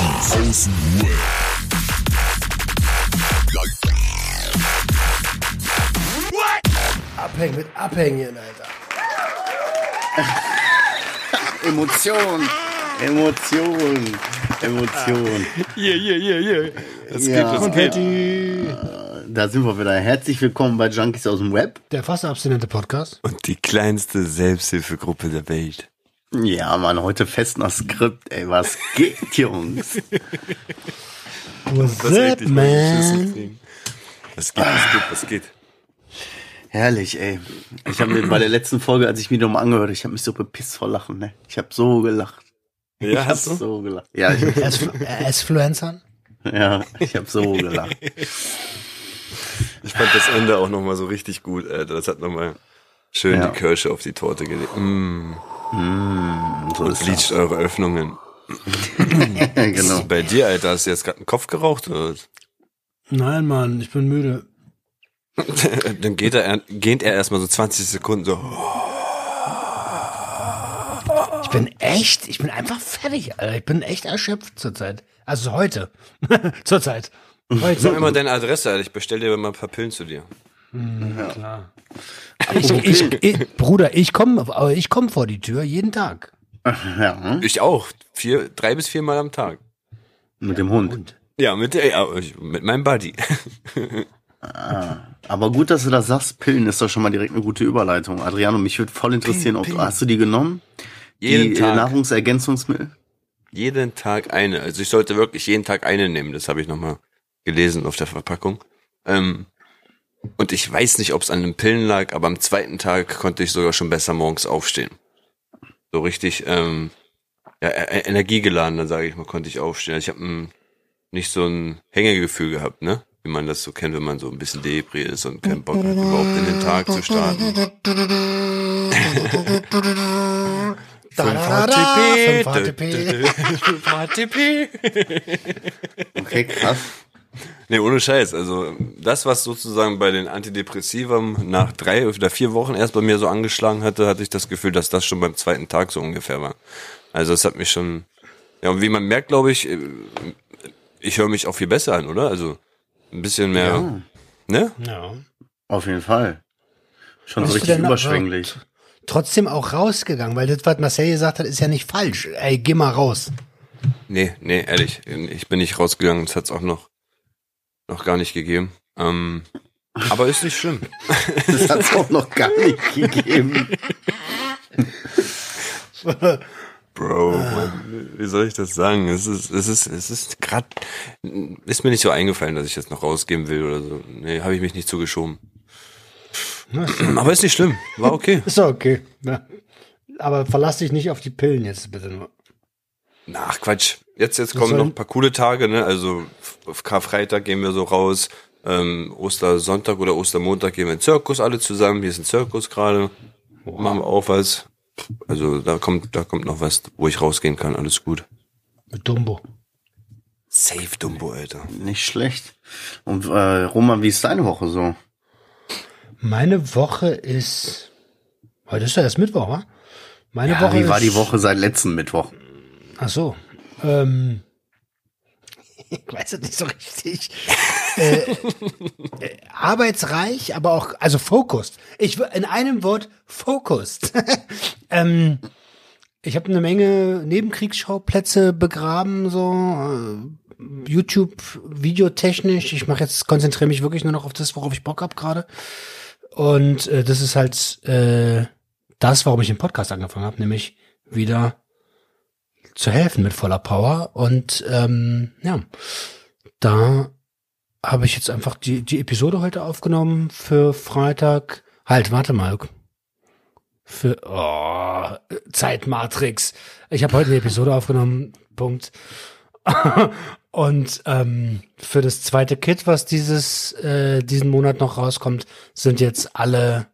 Junkies aus dem Web. Abhängen mit Abhängen, Alter. Emotion. Emotion. Emotion. Hier, hier, hier, hier. Das Ja. geht, das geht. Patty. Da sind wir wieder. Herzlich willkommen bei Junkies aus dem Web. Der fast abstinente Podcast. Und die kleinste Selbsthilfegruppe der Welt. Ja, Mann, heute fest nach Skript. Ey, was geht, Jungs? What's Das up, man? Was geht, was geht, was geht? Herrlich, ey. Ich habe mir bei der letzten Folge, als ich mich nochmal angehört, ich habe mich so bepisst vor Lachen, ne? Ich habe so gelacht. Ja, ich habe so gelacht. Ja, ich, S-Fluencern? ja, ich habe so gelacht. Ich fand das Ende auch nochmal so richtig gut, Alter. Das hat nochmal schön Ja. die Kirsche auf die Torte gelegt. Mm, So ist bleacht eure Öffnungen. genau. Bei dir, Alter, hast du jetzt gerade einen Kopf geraucht? Oder? was? Nein, Mann, ich bin müde. Dann geht er, geht er erstmal so 20 Sekunden so. Ich bin echt, ich bin einfach fertig, Alter. Ich bin echt erschöpft zurzeit. Also heute. zurzeit. Sag Heute. immer deine Adresse, Alter. Ich bestell dir mal ein paar Pillen zu dir. Klar. Ich, ich, ich, Bruder, ich komme, aber ich komme vor die Tür jeden Tag. Ja, hm? Ich auch. Vier, drei bis viermal am Tag. mit dem Hund. Und Ja, mit der, ja, mit meinem Buddy. Aber gut, dass du das sagst. Pillen ist doch schon mal direkt eine gute Überleitung. Adriano, mich würde voll interessieren, ob du, hast du die genommen? Jeden die äh, Tag. Nahrungsergänzungsmittel? Jeden Tag eine. Also ich sollte wirklich jeden Tag eine nehmen. Das habe ich nochmal gelesen auf der Verpackung. Ähm, und ich weiß nicht, ob es an den Pillen lag, aber am zweiten Tag konnte ich sogar schon besser morgens aufstehen. So richtig ähm, ja, e- energiegeladener, sage ich mal, konnte ich aufstehen. Also ich habe nicht so ein Hängegefühl gehabt, ne? Wie man das so kennt, wenn man so ein bisschen debris ist und keinen Bock hat, überhaupt in den Tag zu starten. da, da, da, da, 5 ATP. 5 ATP. Okay, krass. Nee, ohne Scheiß. Also das, was sozusagen bei den Antidepressivern nach drei oder vier Wochen erst bei mir so angeschlagen hatte, hatte ich das Gefühl, dass das schon beim zweiten Tag so ungefähr war. Also es hat mich schon. Ja, und wie man merkt, glaube ich, äh, ich höre mich auch viel besser an, oder? Also ein bisschen mehr. Ja. Ne? Ja. Auf jeden Fall. Schon so Bist richtig überschwänglich. Trotzdem auch rausgegangen, weil das, was Marcel gesagt hat, ist ja nicht falsch. Ey, geh mal raus. Nee, nee, ehrlich. Ich bin nicht rausgegangen. Das hat's auch noch, noch gar nicht gegeben. Ähm, aber ist nicht schlimm. Das hat es auch noch gar nicht gegeben. Bro, Mann, wie soll ich das sagen? Es ist, es ist, es ist gerade, ist mir nicht so eingefallen, dass ich jetzt noch rausgehen will oder so. Nee, habe ich mich nicht zugeschoben. Aber ist nicht schlimm, war okay. Ist okay. Ja. Aber verlass dich nicht auf die Pillen jetzt bitte nur. Ach Quatsch, jetzt, jetzt kommen noch ein paar coole Tage, ne? Also auf Karfreitag gehen wir so raus, ähm, Ostersonntag oder Ostermontag gehen wir in den Zirkus alle zusammen. Hier ist ein Zirkus gerade. Machen wir auch was. Also da kommt, da kommt noch was, wo ich rausgehen kann. Alles gut. Mit Dumbo. Safe Dumbo, Alter. Nicht schlecht. Und äh, Roman, wie ist deine Woche so? Meine Woche ist. Heute ist ja erst Mittwoch, wa? Meine Ja, Woche wie ist, war die Woche seit letzten Mittwoch? Ach so. Ähm, ich weiß es nicht so richtig. äh, äh, arbeitsreich, aber auch, also focused. Ich in einem Wort focused. ähm, ich habe eine Menge Nebenkriegsschauplätze begraben, so äh, YouTube videotechnisch. Ich mache jetzt konzentriere mich wirklich nur noch auf das, worauf ich Bock hab gerade. Und äh, das ist halt äh, das, warum ich den Podcast angefangen habe, nämlich wieder zu helfen mit voller Power. Und ähm, ja, da habe ich jetzt einfach die, die Episode heute aufgenommen für Freitag. Halt, warte mal. Für oh, Zeitmatrix. Ich habe heute eine Episode aufgenommen. Punkt. Und ähm, für das zweite Kit, was dieses äh, diesen Monat noch rauskommt, sind jetzt alle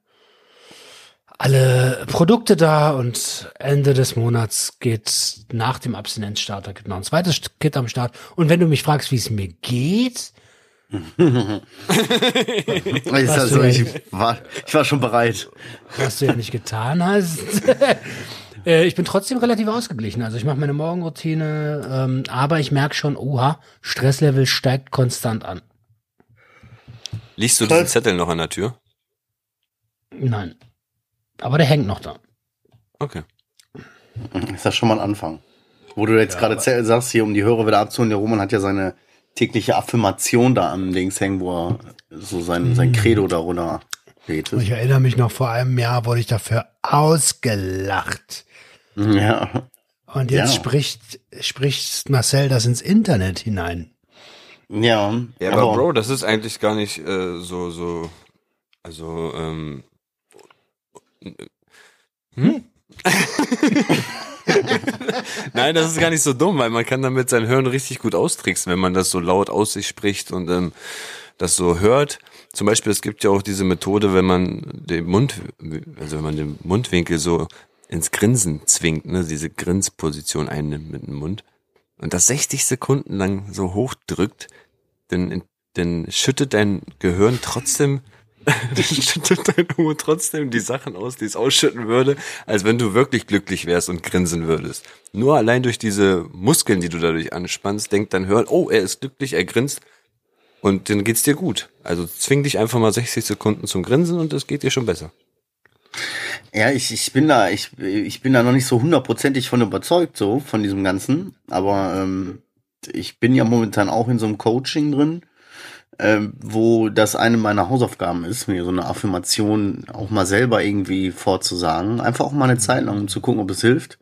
alle Produkte da und Ende des Monats geht nach dem Abstinenzstarter gibt noch ein zweites Kit am Start. Und wenn du mich fragst, wie es mir geht, also, ich, war, ich war schon bereit. was du ja nicht getan hast, Äh, ich bin trotzdem relativ ausgeglichen. Also ich mache meine Morgenroutine, ähm, aber ich merke schon, oha, Stresslevel steigt konstant an. Liest du diesen Zettel noch an der Tür? Nein. Aber der hängt noch da. Okay. Ist das schon mal ein Anfang? Wo du jetzt gerade zäh- sagst, hier um die Hörer wieder abzuholen, der Roman hat ja seine tägliche Affirmation da am Dings hängen, wo er so sein, sein Credo darunter betet. Ich erinnere mich noch, vor einem Jahr wurde ich dafür ausgelacht. Ja. Und jetzt Ja. spricht, spricht Marcel das ins Internet hinein. Ja, Ja, aber, Bro, das ist eigentlich gar nicht äh, so, so, also, ähm, hm? Nein, das ist gar nicht so dumm, weil man kann damit sein Hören richtig gut austricksen, wenn man das so laut aus sich spricht und ähm, das so hört. Zum Beispiel, es gibt ja auch diese Methode, wenn man den Mund, also wenn man den Mundwinkel so ins Grinsen zwingt, ne, diese Grinsposition einnimmt mit dem Mund und das 60 Sekunden lang so hochdrückt, dann, dann schüttet dein Gehirn trotzdem, dann schüttet dein Humor trotzdem die Sachen aus, die es ausschütten würde, als wenn du wirklich glücklich wärst und grinsen würdest. Nur allein durch diese Muskeln, die du dadurch anspannst, denkt dein Hirn, oh, er ist glücklich, er grinst und dann geht's dir gut. Also zwing dich einfach mal 60 Sekunden zum Grinsen und es geht dir schon besser. Ja, ich, ich bin da, ich, ich bin da noch nicht so hundertprozentig von überzeugt, so, von diesem Ganzen. Aber ähm, ich bin ja momentan auch in so einem Coaching drin, ähm, wo das eine meiner Hausaufgaben ist, mir so eine Affirmation auch mal selber irgendwie vorzusagen. Einfach auch mal eine Zeit lang, um zu gucken, ob es hilft.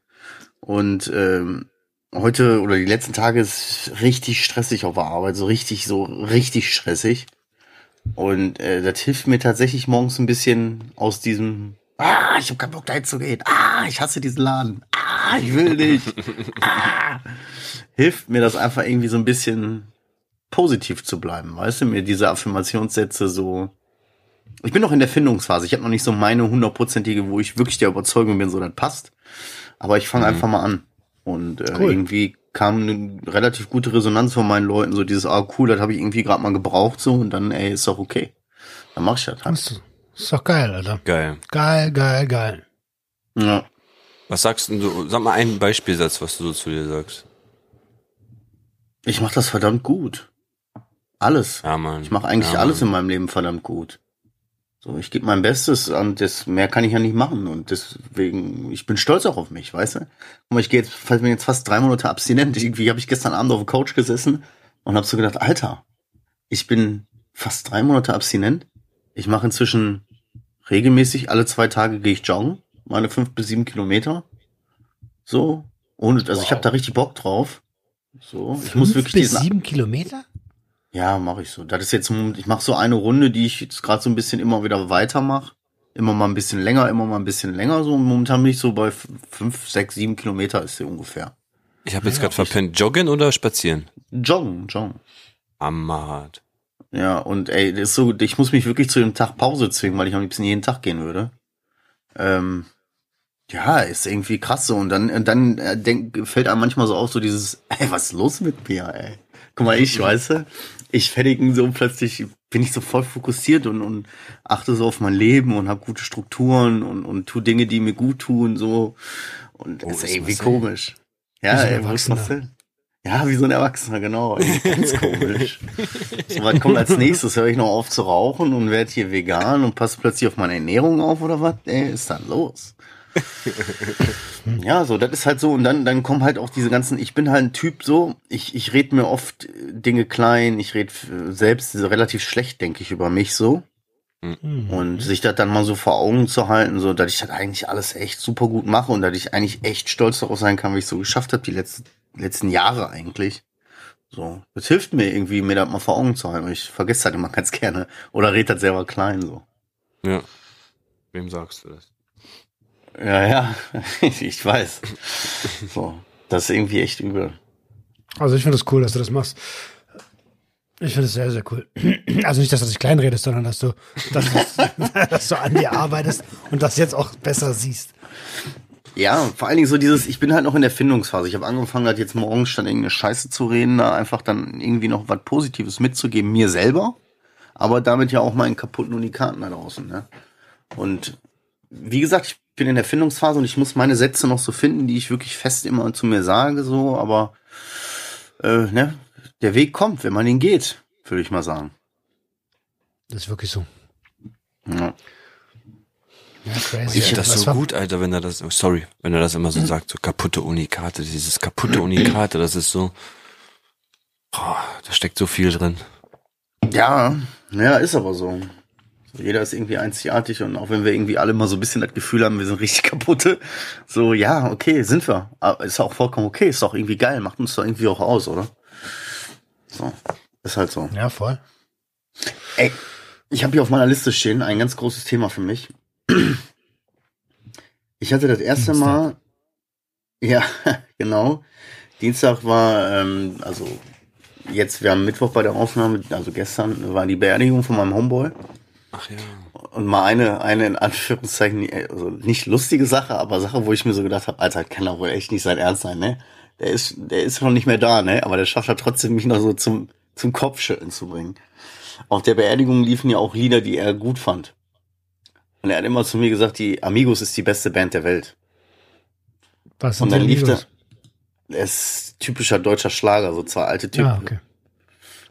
Und ähm, heute oder die letzten Tage ist richtig stressig auf der Arbeit, so richtig, so richtig stressig. Und äh, das hilft mir tatsächlich morgens ein bisschen aus diesem Ah, ich hab keinen Bock dahin zu gehen. Ah, ich hasse diesen Laden. Ah, ich will nicht. Ah. Hilft mir das einfach irgendwie so ein bisschen positiv zu bleiben, weißt du, mir diese Affirmationssätze so. Ich bin noch in der Findungsphase. Ich habe noch nicht so meine hundertprozentige, wo ich wirklich der Überzeugung bin, so das passt. Aber ich fange einfach mal an. Und äh, Cool. irgendwie kam eine relativ gute Resonanz von meinen Leuten, so dieses, ah cool, das habe ich irgendwie gerade mal gebraucht, so und dann, ey, ist doch okay. Dann mach ich das halt. Ist, ist doch geil, Alter. Geil. Geil, geil, geil. Ja. Was sagst denn du? Sag mal einen Beispielsatz, was du so zu dir sagst. Ich mache das verdammt gut. Alles. Ja, Mann. Ich mache eigentlich ja, alles Mann. in meinem Leben verdammt gut. So, ich gebe mein Bestes und das mehr kann ich ja nicht machen und deswegen ich bin stolz auch auf mich, weißt du? Guck mal, ich gehe jetzt, falls mir jetzt fast drei Monate abstinent. Irgendwie habe ich gestern Abend auf der Couch gesessen und habe so gedacht, Alter, ich bin fast drei Monate abstinent. Ich mache inzwischen regelmäßig alle zwei Tage gehe ich joggen, meine fünf bis sieben Kilometer. So und also ich habe da richtig Bock drauf. So, ich muss Fünf wirklich bis diesen sieben Kilometer? Ja, mache ich so. Das ist jetzt, ich mache so eine Runde, die ich jetzt gerade so ein bisschen immer wieder weitermache. Immer mal ein bisschen länger, immer mal ein bisschen länger. So Und momentan bin ich so bei fünf, sechs, sieben Kilometer ist sie ungefähr. Ich habe jetzt gerade verpennt. Joggen oder spazieren? Joggen, joggen. Amart. Ja, und ey, das ist so, ich muss mich wirklich zu dem Tag Pause zwingen, weil ich am liebsten jeden Tag gehen würde. Ähm, ja, ist irgendwie krass so. Und dann, dann äh, denk, fällt einem manchmal so auf, so dieses, ey, was ist los mit mir, ey? Guck mal, ich, weißt du, ich fertigen so plötzlich, bin ich so voll fokussiert und, und achte so auf mein Leben und habe gute Strukturen und, und tu Dinge, die mir gut tun, so. Und Oh, ist irgendwie komisch. Ja, Wie so ein Erwachsener. Ja, wie so ein Erwachsener, genau. Ganz komisch. So, was kommt als nächstes? Höre ich noch auf zu rauchen und werde hier vegan und passe plötzlich auf meine Ernährung auf oder was? Ey, ist dann los? ja, so, das ist halt so. Und dann, dann kommen halt auch diese ganzen, ich bin halt ein Typ so, ich, ich rede mir oft äh, Dinge klein, ich rede selbst relativ schlecht, denke ich, über mich so. Und sich das dann mal so vor Augen zu halten, so, dass ich das eigentlich alles echt super gut mache und dass ich eigentlich echt stolz darauf sein kann, wie ich so geschafft habe, die letzten, letzten Jahre eigentlich. So, das hilft mir irgendwie, mir das mal vor Augen zu halten. Ich vergesse das immer ganz gerne. Oder red das selber klein, so. Ja. Wem sagst du das? Ja, ja, ich weiß. So, das ist irgendwie echt übel. Also ich finde es cool, dass du das machst. Ich finde es sehr, sehr cool. Also nicht, dass du dich kleinredest, sondern dass du, dass, du- dass du an dir arbeitest und das jetzt auch besser siehst. Ja, vor allen Dingen so dieses, ich bin halt noch in der Findungsphase. Ich habe angefangen, halt jetzt morgens statt irgendeine Scheiße zu reden, da einfach dann irgendwie noch was Positives mitzugeben, mir selber, aber damit ja auch meinen kaputten Unikaten da draußen, ne? Und wie gesagt, ich bin in der Findungsphase und ich muss meine Sätze noch so finden, die ich wirklich fest immer zu mir sage, so, aber äh, ne, der Weg kommt, wenn man ihn geht, würde ich mal sagen. Das ist wirklich so. Ja. Ja, crazy. Ich finde das so war- gut, Alter, wenn er das, oh, sorry, wenn er das immer so sagt, so kaputte Unikate, dieses kaputte Unikate, das ist so, boah, da steckt so viel drin. Ja, ja, ist aber so. Jeder ist irgendwie einzigartig und auch wenn wir irgendwie alle mal so ein bisschen das Gefühl haben, wir sind richtig kaputte, so, ja, okay, sind wir. Aber ist auch vollkommen okay, ist doch irgendwie geil, macht uns doch irgendwie auch aus, oder? So, ist halt so. Ja, voll. Ey, ich habe hier auf meiner Liste stehen ein ganz großes Thema für mich. Ich hatte das erste Dienstag. Mal, ja, genau. Dienstag war, ähm, also jetzt, wir haben Mittwoch bei der Aufnahme, also gestern war die Beerdigung von meinem Homeboy. Ach ja. Und mal eine, eine in Anführungszeichen, also nicht lustige Sache, aber Sache, wo ich mir so gedacht habe, Alter, kann doch wohl echt nicht sein Ernst sein, ne? Der ist, der ist noch nicht mehr da, ne? Aber der schafft halt trotzdem, mich noch so zum, zum Kopfschütteln zu bringen. Auf der Beerdigung liefen ja auch Lieder, die er gut fand. Und er hat immer zu mir gesagt, die Amigos ist die beste Band der Welt. Was Und sind dann die lief der, Amigos? er ist typischer deutscher Schlager, so zwei alte Typen. Ah, okay.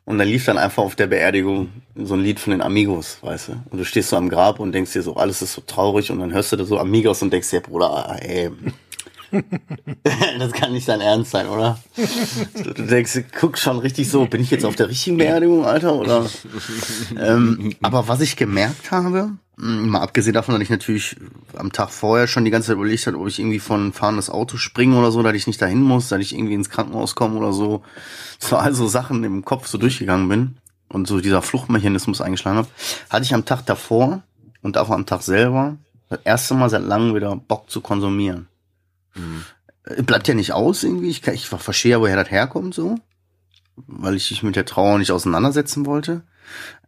Und dann lief dann einfach auf der Beerdigung so ein Lied von den Amigos, weißt du? Und du stehst so am Grab und denkst dir so, alles ist so traurig und dann hörst du da so Amigos und denkst dir, Bruder, ey, das kann nicht dein Ernst sein, oder? Du, denkst, guck schon richtig so, bin ich jetzt auf der richtigen Beerdigung, Alter, oder? ähm, aber was ich gemerkt habe, mh, mal abgesehen davon, dass ich natürlich am Tag vorher schon die ganze Zeit überlegt habe, ob ich irgendwie von fahrendes Auto springe oder so, dass ich nicht dahin muss, dass ich irgendwie ins Krankenhaus komme oder so. So also Sachen im Kopf so durchgegangen bin und so dieser Fluchtmechanismus eingeschlagen habe, hatte ich am Tag davor und auch am Tag selber das erste Mal seit langem wieder Bock zu konsumieren. Äh, Bleibt ja nicht aus irgendwie. Ich, kann, ich verstehe ja, woher das herkommt so. Weil ich mich mit der Trauer nicht auseinandersetzen wollte.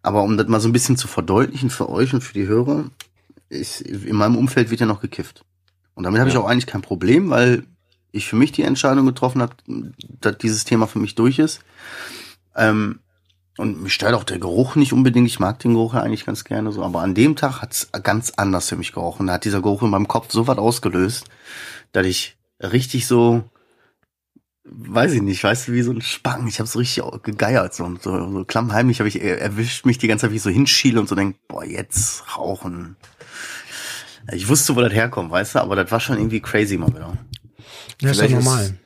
Aber um das mal so ein bisschen zu verdeutlichen für euch und für die Hörer, ist, in meinem Umfeld wird ja noch gekifft. Und damit habe ich Ja. auch eigentlich kein Problem, weil ich für mich die Entscheidung getroffen habe, dass dieses Thema für mich durch ist. Ähm, und mich stört auch der Geruch nicht unbedingt. Ich mag den Geruch ja eigentlich ganz gerne so. Aber an dem Tag hat's ganz anders für mich gerochen. Da hat dieser Geruch in meinem Kopf so was ausgelöst, dass ich richtig so, weiß ich nicht, weißt du, wie so ein Spang. Ich habe so richtig gegeiert. So, so, so klammheimlich habe ich er- erwischt mich die ganze Zeit, wie ich so hinschiele und so denk, boah, jetzt rauchen. Ich wusste, wo das herkommt, weißt du, aber das war schon irgendwie crazy mal wieder. Ja, ist doch Vielleicht ist- normal.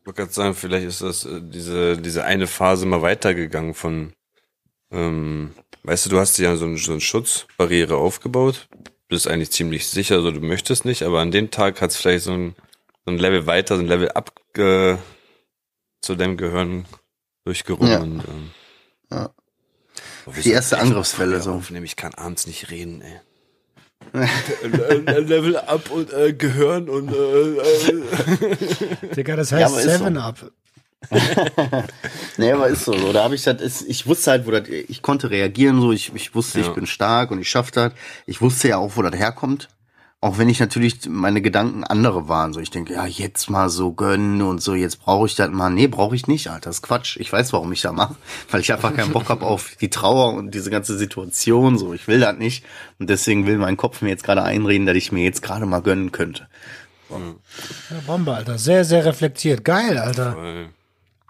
Ich wollte gerade sagen, vielleicht ist das äh, diese, diese eine Phase mal weitergegangen von, ähm, weißt du, du hast dir ja so, ein, so eine Schutzbarriere aufgebaut, bist eigentlich ziemlich sicher, so du möchtest nicht, aber an dem Tag hat es vielleicht so ein, so ein Level weiter, so ein Level ab äh, zu deinem Gehirn durchgerungen. Ja. Und, ähm, Ja. Wir Die erste Angriffswelle so. Aufnehmen. Ich kann abends nicht reden, ey. Level up und äh, Gehirn und äh, äh. Digga, das Ja, heißt aber ist so. Seven Up. Nee, aber ist so, so. Da habe ich das, ist, ich wusste halt, wo das, ich konnte reagieren, so, ich, ich wusste, Ja. ich bin stark und ich schaff das. Ich wusste ja auch, wo das herkommt. Auch wenn ich natürlich meine Gedanken andere waren. So, ich denke, ja, jetzt mal so gönnen und so, jetzt brauche ich das mal. Nee, brauche ich nicht, Alter. Das ist Quatsch. Ich weiß, warum ich das mache. Weil ich einfach keinen Bock habe auf die Trauer und diese ganze Situation. So, ich will das nicht. Und deswegen will mein Kopf mir jetzt gerade einreden, dass ich mir jetzt gerade mal gönnen könnte. Ja, Bombe, Alter. Sehr, sehr reflektiert. Geil, Alter. Weil-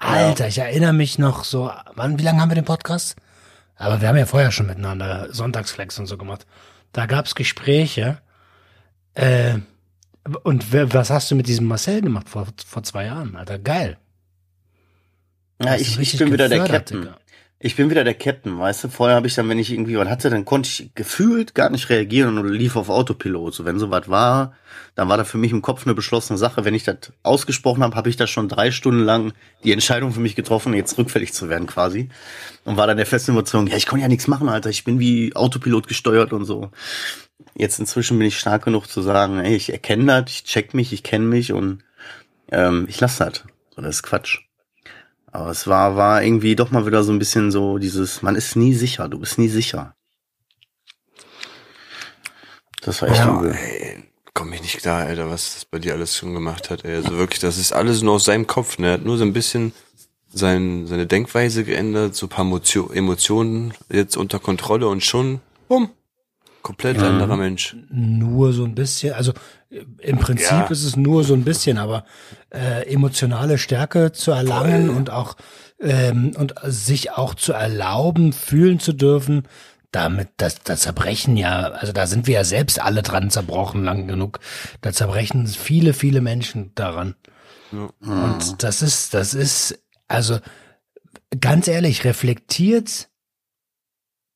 Alter, ich erinnere mich noch so, wann, wie lange haben wir den Podcast? Aber wir haben ja vorher schon miteinander Sonntagsflex und so gemacht. Da gab's Gespräche. Äh, und was hast du mit diesem Marcel gemacht vor, vor zwei Jahren, Alter? Geil. Ja, ich, ich bin wieder der Captain. Digga. Ich bin wieder der Captain, weißt du? Vorher habe ich dann, wenn ich irgendwie was hatte, dann konnte ich gefühlt gar nicht reagieren und lief auf Autopilot. So, wenn sowas war, dann war das für mich im Kopf eine beschlossene Sache. Wenn ich das ausgesprochen habe, habe ich da schon drei Stunden lang die Entscheidung für mich getroffen, jetzt rückfällig zu werden quasi. Und war dann der festen Überzeugung, ja, ich konnte ja nichts machen, Alter. Ich bin wie Autopilot gesteuert und so. Jetzt inzwischen bin ich stark genug zu sagen, ey, ich erkenne das, ich check mich, ich kenne mich und ähm, ich lasse das. So, das ist Quatsch. Aber es war, war irgendwie doch mal wieder so ein bisschen so dieses, man ist nie sicher, du bist nie sicher. Das war echt Ja, übel. Ey, komm ich nicht klar, Alter, was das bei dir alles schon gemacht hat. Ey. Also wirklich, das ist alles nur aus seinem Kopf. Ne? Er hat nur so ein bisschen sein, seine Denkweise geändert, so ein paar Motio Emotionen jetzt unter Kontrolle und schon, bumm. Komplett anderer Mensch. Nur so ein bisschen. Also äh, im Prinzip Ja. ist es nur so ein bisschen, aber äh, emotionale Stärke zu erlangen und auch ähm, und sich auch zu erlauben, fühlen zu dürfen, damit das, das Zerbrechen ja, also da sind wir ja selbst alle dran zerbrochen lang genug. Da zerbrechen viele, viele Menschen daran. Und das ist, das ist, also ganz ehrlich, reflektiert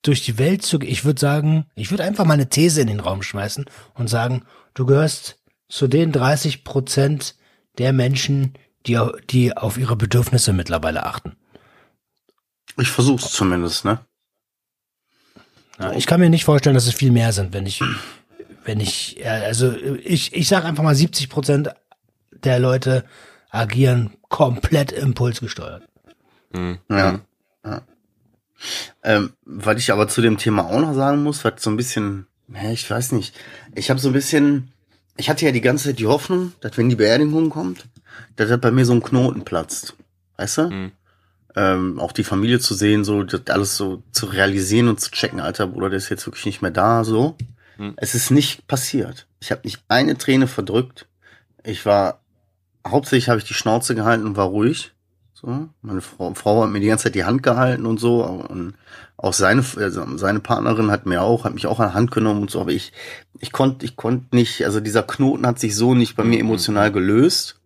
durch die Welt zu, ich würde sagen, ich würde einfach mal eine These in den Raum schmeißen und sagen, du gehörst zu den 30 Prozent der Menschen, die, die auf ihre Bedürfnisse mittlerweile achten. Ich versuch's zumindest, ne? Ja, ich kann mir nicht vorstellen, dass es viel mehr sind, wenn ich, wenn ich, also ich, ich sage einfach mal 70 Prozent der Leute agieren komplett impulsgesteuert. Ja. ja. Ähm, was ich aber zu dem Thema auch noch sagen muss, was so ein bisschen, ich weiß nicht, ich habe so ein bisschen, ich hatte ja die ganze Zeit die Hoffnung, dass wenn die Beerdigung kommt, dass das bei mir so ein Knoten platzt. Weißt du? Mhm. Ähm, auch die Familie zu sehen, so das alles so zu realisieren und zu checken, alter Bruder, der ist jetzt wirklich nicht mehr da, so. Mhm. Es ist nicht passiert. Ich habe nicht eine Träne verdrückt. Ich war, hauptsächlich habe ich die Schnauze gehalten und war ruhig. So, meine Frau, Frau hat mir die ganze Zeit die Hand gehalten und so. Und auch seine, also seine Partnerin hat mir auch, hat mich auch an die Hand genommen und so. Aber ich, ich konnte, ich konnte nicht, also dieser Knoten hat sich so nicht bei mir emotional gelöst.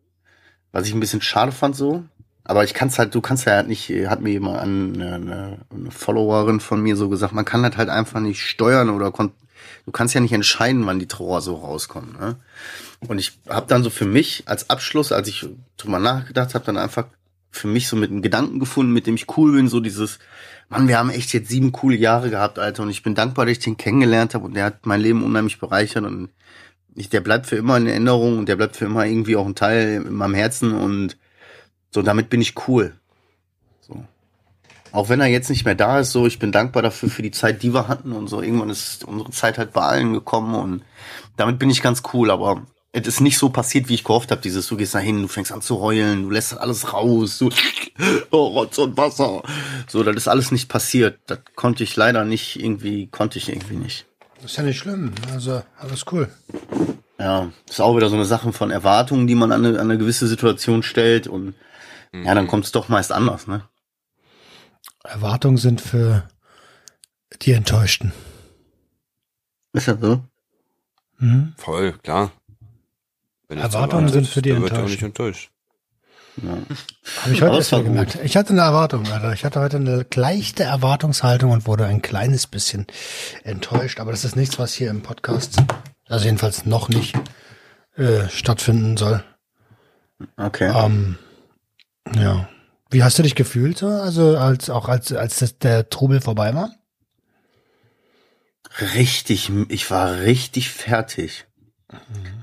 Was ich ein bisschen schade fand so. Aber ich kann's halt, du kannst ja halt nicht, hat mir jemand eine, eine, eine Followerin von mir so gesagt, man kann das halt einfach nicht steuern oder kon du kannst ja nicht entscheiden, wann die Trauer so rauskommt. Ne? Und ich habe dann so für mich als Abschluss, als ich drüber nachgedacht habe, dann einfach für mich so mit einem Gedanken gefunden, mit dem ich cool bin, so dieses, Mann, wir haben echt jetzt sieben coole Jahre gehabt, Alter, und ich bin dankbar, dass ich den kennengelernt habe und der hat mein Leben unheimlich bereichert und ich, der bleibt für immer in Erinnerung und der bleibt für immer irgendwie auch ein Teil in meinem Herzen und so, damit bin ich cool. So. Auch wenn er jetzt nicht mehr da ist, so, ich bin dankbar dafür für die Zeit, die wir hatten und so. Irgendwann ist unsere Zeit halt bei allen gekommen und damit bin ich ganz cool, aber es ist nicht so passiert, wie ich gehofft habe. Dieses, du gehst da hin, du fängst an zu heulen, du lässt alles raus, du, oh, Rotz und Wasser. So, das ist alles nicht passiert. Das konnte ich leider nicht irgendwie, konnte ich irgendwie nicht. Das ist ja nicht schlimm, also alles cool. Ja, ist auch wieder so eine Sache von Erwartungen, die man an eine, an eine gewisse Situation stellt und ja, dann kommt es doch meist anders, ne? Erwartungen sind für die Enttäuschten. Ist das so? Mhm. Voll, klar. Erwartungen sind für die dann wird auch Enttäuschten. nicht enttäuscht. Ja. Habe ich heute erst mal gemerkt. Ich hatte eine Erwartung, Alter. Ich hatte heute eine leichte Erwartungshaltung und wurde ein kleines bisschen enttäuscht. Aber das ist nichts, was hier im Podcast, also jedenfalls noch nicht, äh, stattfinden soll. Okay. Ähm, ja. Wie hast du dich gefühlt, so? also als auch als als das, der Trubel vorbei war? Richtig, ich war richtig fertig.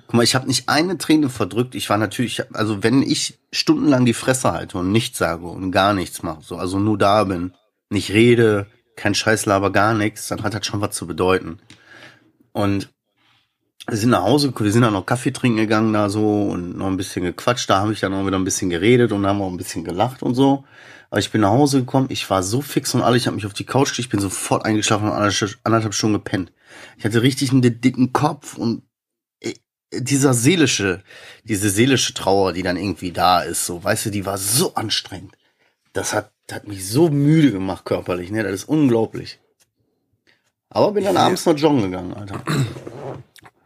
Guck mal, ich habe nicht eine Träne verdrückt. Ich war natürlich, also wenn ich stundenlang die Fresse halte und nichts sage und gar nichts mache, so also nur da bin, nicht rede, kein Scheißlaber, gar nichts, dann hat das schon was zu bedeuten. Und wir sind nach Hause, wir sind dann noch Kaffee trinken gegangen da so und noch ein bisschen gequatscht. Da habe ich dann auch wieder ein bisschen geredet und haben auch ein bisschen gelacht und so. Aber ich bin nach Hause gekommen, ich war so fix und alle, ich habe mich auf die Couch gelegt, ich bin sofort eingeschlafen und anderthalb Stunden gepennt. Ich hatte richtig einen dicken Kopf und dieser seelische, diese seelische Trauer, die dann irgendwie da ist, so, weißt du, die war so anstrengend. Das hat, hat mich so müde gemacht körperlich, ne, das ist unglaublich. Aber bin dann abends noch joggen gegangen, Alter.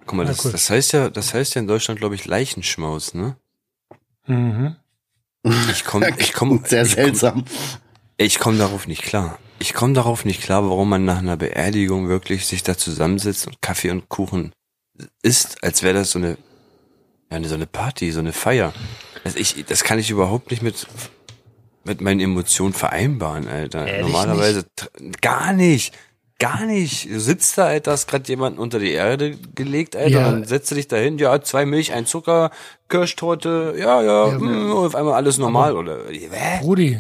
Guck mal, das, das heißt ja, das heißt ja in Deutschland, glaube ich, Leichenschmaus, ne? Mhm. Ich komme, ich komme, Sehr ich komm, seltsam. ich komme darauf nicht klar. Ich komme darauf nicht klar, warum man nach einer Beerdigung wirklich sich da zusammensetzt und Kaffee und Kuchen isst, als wäre das so eine, ja, eine- so eine Party, so eine Feier. Also ich, das kann ich überhaupt nicht mit, mit meinen Emotionen vereinbaren, Alter. Ehrlich Normalerweise tr- gar nicht. Gar nicht. Du sitzt da, Alter, hast gerade jemanden unter die Erde gelegt, Alter, Ja. dann setzt du dich dahin, ja, zwei Milch, ein Zucker, Kirschtorte, ja, ja, Ja, mm, auf einmal alles normal, oder? Hä? Rudi,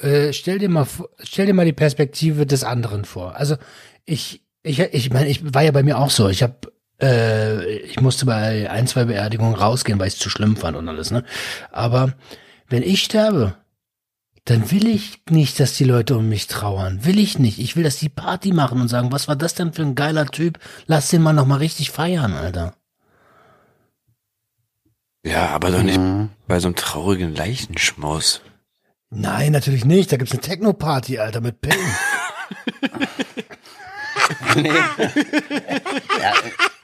äh, stell dir mal stell dir mal die Perspektive des anderen vor. Also ich ich ich meine, ich war ja bei mir auch so. Ich habe äh, ich musste bei ein, zwei Beerdigungen rausgehen, weil ich es zu schlimm fand und alles, ne? Aber wenn ich sterbe, dann will ich nicht, dass die Leute um mich trauern. Will ich nicht. Ich will, dass die Party machen und sagen, was war das denn für ein geiler Typ? Lass den mal noch mal richtig feiern, Alter. Ja, aber doch nicht Mhm. bei so einem traurigen Leichenschmaus. Nein, natürlich nicht. Da gibt's eine Techno-Party, Alter, mit Pillen.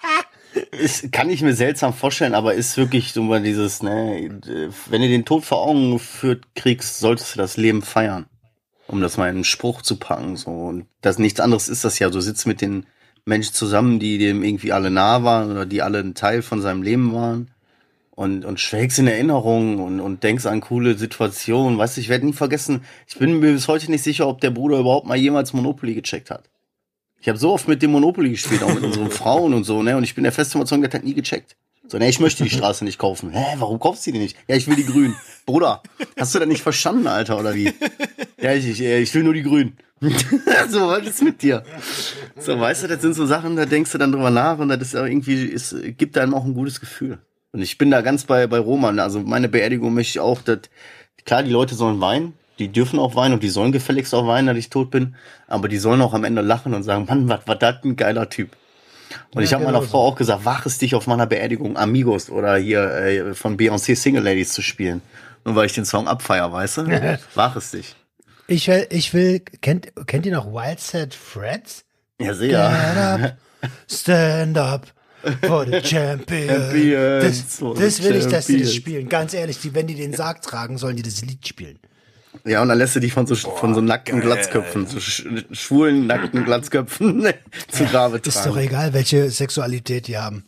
Ist, kann ich mir seltsam vorstellen, aber ist wirklich so mal dieses, ne, wenn du den Tod vor Augen geführt kriegst, solltest du das Leben feiern. Um das mal in einen Spruch zu packen, so. Und das nichts anderes ist das ja. Du sitzt mit den Menschen zusammen, die dem irgendwie alle nah waren oder die alle ein Teil von seinem Leben waren. Und, und schwelgst in Erinnerungen und, und denkst an coole Situationen. Weißt du, ich werde nie vergessen, ich bin mir bis heute nicht sicher, ob der Bruder überhaupt mal jemals Monopoly gecheckt hat. Ich habe so oft mit dem Monopoly gespielt, auch mit unseren Frauen und so, ne? Und ich bin der festen Überzeugung, der hat nie gecheckt. So, ne, ich möchte die Straße nicht kaufen. Hä, warum kaufst du die nicht? Ja, ich will die grün. Bruder, hast du das nicht verstanden, Alter, oder wie? Ja, ich, ich, ich will nur die grün. so, was ist mit dir? So, weißt du, das sind so Sachen, da denkst du dann drüber nach und das ist irgendwie, ist, gibt einem auch ein gutes Gefühl. Und ich bin da ganz bei, bei Roman. Also meine Beerdigung möchte ich auch, dass, klar, die Leute sollen weinen. Die dürfen auch weinen und die sollen gefälligst auch weinen, dass ich tot bin. Aber die sollen auch am Ende lachen und sagen, Mann, was war das ein geiler Typ. Und ich Ja, habe meiner genau Frau auch gesagt, wach es dich auf meiner Beerdigung Amigos oder hier äh, von Beyoncé Single Ladies zu spielen. Nur weil ich den Song abfeier, weißt du? wach es dich. Ich will, ich will, kennt, kennt ihr noch Wild Set Freds? Ja, sehr. Get up, stand up for the champion. Champions, Das, das will ich, dass die das champions. spielen. Ganz ehrlich, die, wenn die den Sarg tragen, sollen die das Lied spielen. Ja, und dann lässt du dich von so, von so nackten Glatzköpfen, so sch schwulen nackten Glatzköpfen zu Grabe Ist doch tragen. egal, welche Sexualität die haben.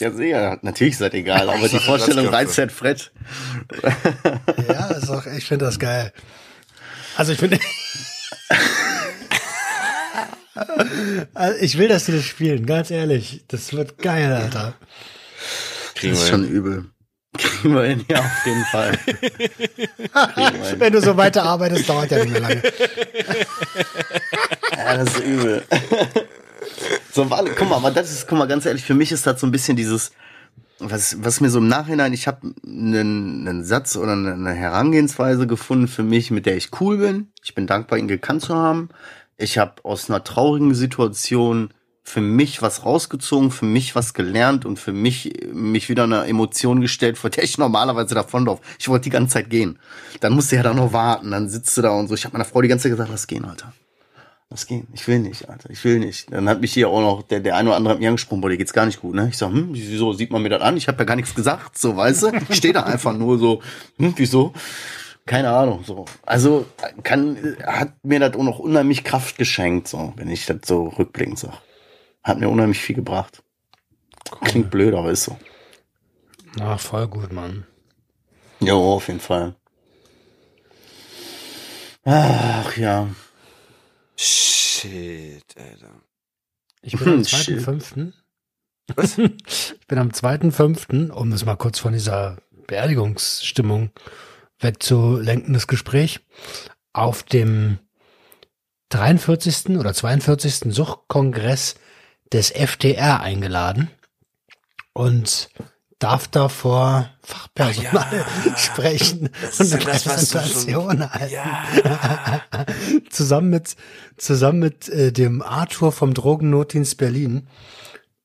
Ja, sehr. Natürlich ist das egal, aber die Vorstellung reizt halt Fred. Ja, ist doch, ich finde das geil. Also ich finde. Also ich will, dass die das spielen, ganz ehrlich. Das wird geil, Alter. Kriegen Das ist schon übel. Kriegen wir hin, ja, auf jeden Fall. Wenn du so weiter arbeitest, dauert ja nicht mehr lange. Ja, das ist übel. So, warte, guck mal, aber das ist, guck mal, ganz ehrlich, für mich ist das so ein bisschen dieses, was, was mir so im Nachhinein, ich habe einen, einen Satz oder eine Herangehensweise gefunden für mich, mit der ich cool bin. Ich bin dankbar, ihn gekannt zu haben. Ich habe aus einer traurigen Situation für mich was rausgezogen, für mich was gelernt und für mich mich wieder eine Emotion gestellt, vor der ich normalerweise davonlaufe. Ich wollte die ganze Zeit gehen. Dann musste ja da noch warten, dann sitzt du da und so. Ich habe meiner Frau die ganze Zeit gesagt, lass gehen, Alter. Lass gehen. Ich will nicht, Alter. Ich will nicht. Dann hat mich hier auch noch, der, der eine oder andere hat mir angesprochen, boah, dir geht's gar nicht gut, ne? Ich sag, hm, wieso sieht man mir das an? Ich habe ja gar nichts gesagt, so, weißt du? Ich stehe da einfach nur so, hm, wieso? Keine Ahnung, so. Also, kann, hat mir das auch noch unheimlich Kraft geschenkt, so, wenn ich das so rückblickend sag. Hat mir unheimlich viel gebracht. Klingt blöd, aber ist so. Ach, voll gut, Mann. Jo, auf jeden Fall. Ach, ja. Shit, Alter. Ich bin am Hm, shit. 2.5. Ich bin am 2.5., um das mal kurz von dieser Beerdigungsstimmung wegzulenken, das Gespräch, auf dem 43. oder 42. Suchtkongress des FDR eingeladen und darf da vor Fachpersonal sprechen und eine das, du schon- Präsentation halten. zusammen mit, zusammen mit äh, dem Arthur vom Drogennotdienst Berlin.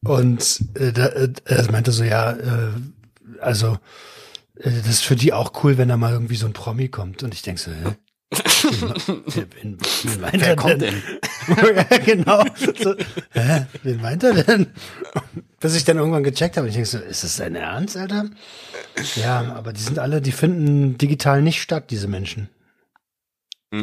Und äh, da, äh, er meinte so, ja, äh, also äh, das ist für die auch cool, wenn da mal irgendwie so ein Promi kommt. Und ich denke so, hä? Wer er kommt denn? Ja, genau. So, hä? Wen meint er denn? Bis ich dann irgendwann gecheckt habe, ich denke so, ist das dein Ernst, Alter? Ja, aber die sind alle, die finden digital nicht statt, diese Menschen.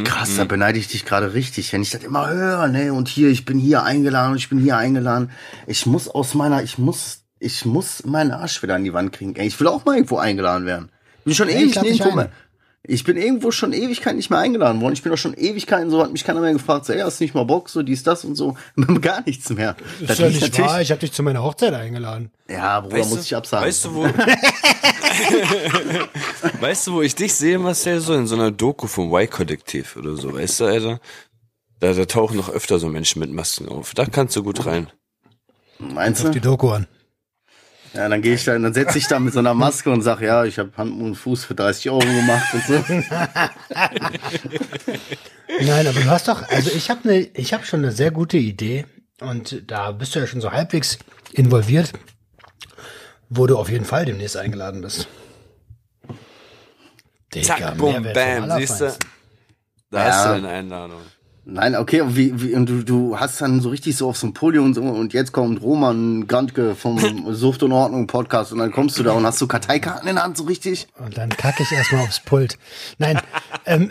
Krass, da beneide ich dich gerade richtig, wenn ich das immer höre, ne? Und hier, ich bin hier eingeladen und ich bin hier eingeladen. Ich muss aus meiner, ich muss, ich muss meinen Arsch wieder an die Wand kriegen. Ey, ich will auch mal irgendwo eingeladen werden. Ich bin schon ewig nirgendwo mehr. Ich bin irgendwo schon Ewigkeit nicht mehr eingeladen worden. Ich bin doch schon Ewigkeiten so, hat mich keiner mehr gefragt, so, ey, hast du nicht mal Bock, so dies, das und so. Gar nichts mehr. ist ja nicht wahr, ich habe dich zu meiner Hochzeit eingeladen. Ja, Bruder, Weißt muss du, ich absagen. Weißt du, wo, weißt du, wo ich dich sehe, Marcel, so in so einer Doku vom Y-Kollektiv oder so, weißt du, Alter? Da, da tauchen noch öfter so Menschen mit Masken auf. Da kannst du gut rein. Meinst Auf die du? Doku an. Ja, dann gehe ich da, dann setze ich da mit so einer Maske und sag, ja, ich habe Hand und Fuß für 30 Euro gemacht und so. Nein, aber du hast doch, also ich habe ne, ich habe schon eine sehr gute Idee und da bist du ja schon so halbwegs involviert, wo du auf jeden Fall demnächst eingeladen bist. Digga, Zack, vom bam, siehst du? Da Ja. hast du eine Einladung. Nein, okay, und wie, wie und du, du hast dann so richtig so auf so ein Podium und so, und jetzt kommt Roman Grantke vom Sucht und Ordnung Podcast und dann kommst du da und hast so Karteikarten in der Hand, so richtig. Und dann kacke ich erstmal aufs Pult. Nein, ähm,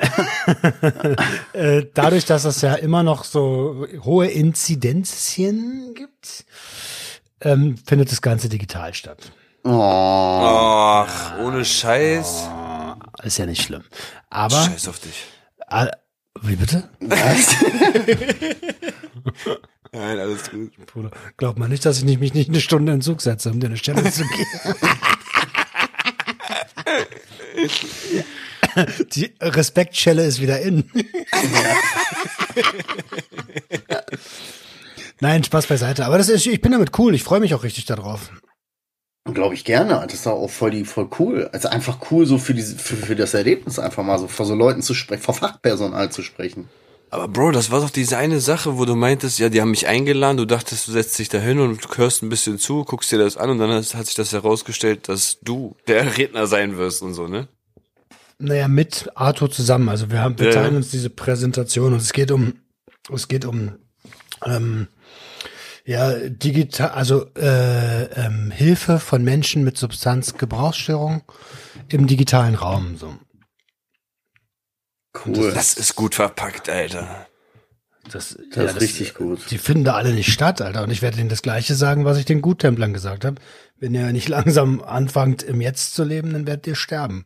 äh, dadurch, dass es ja immer noch so hohe Inzidenzien gibt, ähm, findet das Ganze digital statt. Oh, Ach, ohne Scheiß. Ist ja nicht schlimm. Aber, Scheiß auf dich. Wie bitte? was? Nein, alles gut. Bruder, glaub mal nicht, dass ich mich nicht eine Stunde in den Zug setze, um dir eine Stelle zu geben. Die Respektschelle ist wieder in. Nein, Spaß beiseite. Aber das ist, ich bin damit cool. Ich freue mich auch richtig darauf. Glaube ich gerne. Das ist auch voll die, voll cool. Also einfach cool, so für diese, für, für das Erlebnis einfach mal so vor so Leuten zu sprechen, vor Fachpersonal zu sprechen. Aber Bro, das war doch diese eine Sache, wo du meintest, ja, die haben mich eingeladen, du dachtest, du setzt dich da hin und hörst ein bisschen zu, guckst dir das an und dann hat sich das herausgestellt, dass du der Redner sein wirst und so, ne? Naja, mit Arthur zusammen. Also wir haben, wir Ja. teilen uns diese Präsentation und es geht um, es geht um, ähm, ja, digital, also äh, ähm, Hilfe von Menschen mit Substanzgebrauchsstörung im digitalen Raum. So. Cool. Das ist gut verpackt, Alter. Das, Das ist richtig gut. Die finden da alle nicht statt, Alter. Und ich werde denen das Gleiche sagen, was ich den Guttemplern gesagt habe. Wenn ihr nicht langsam anfangt, im Jetzt zu leben, dann werdet ihr sterben.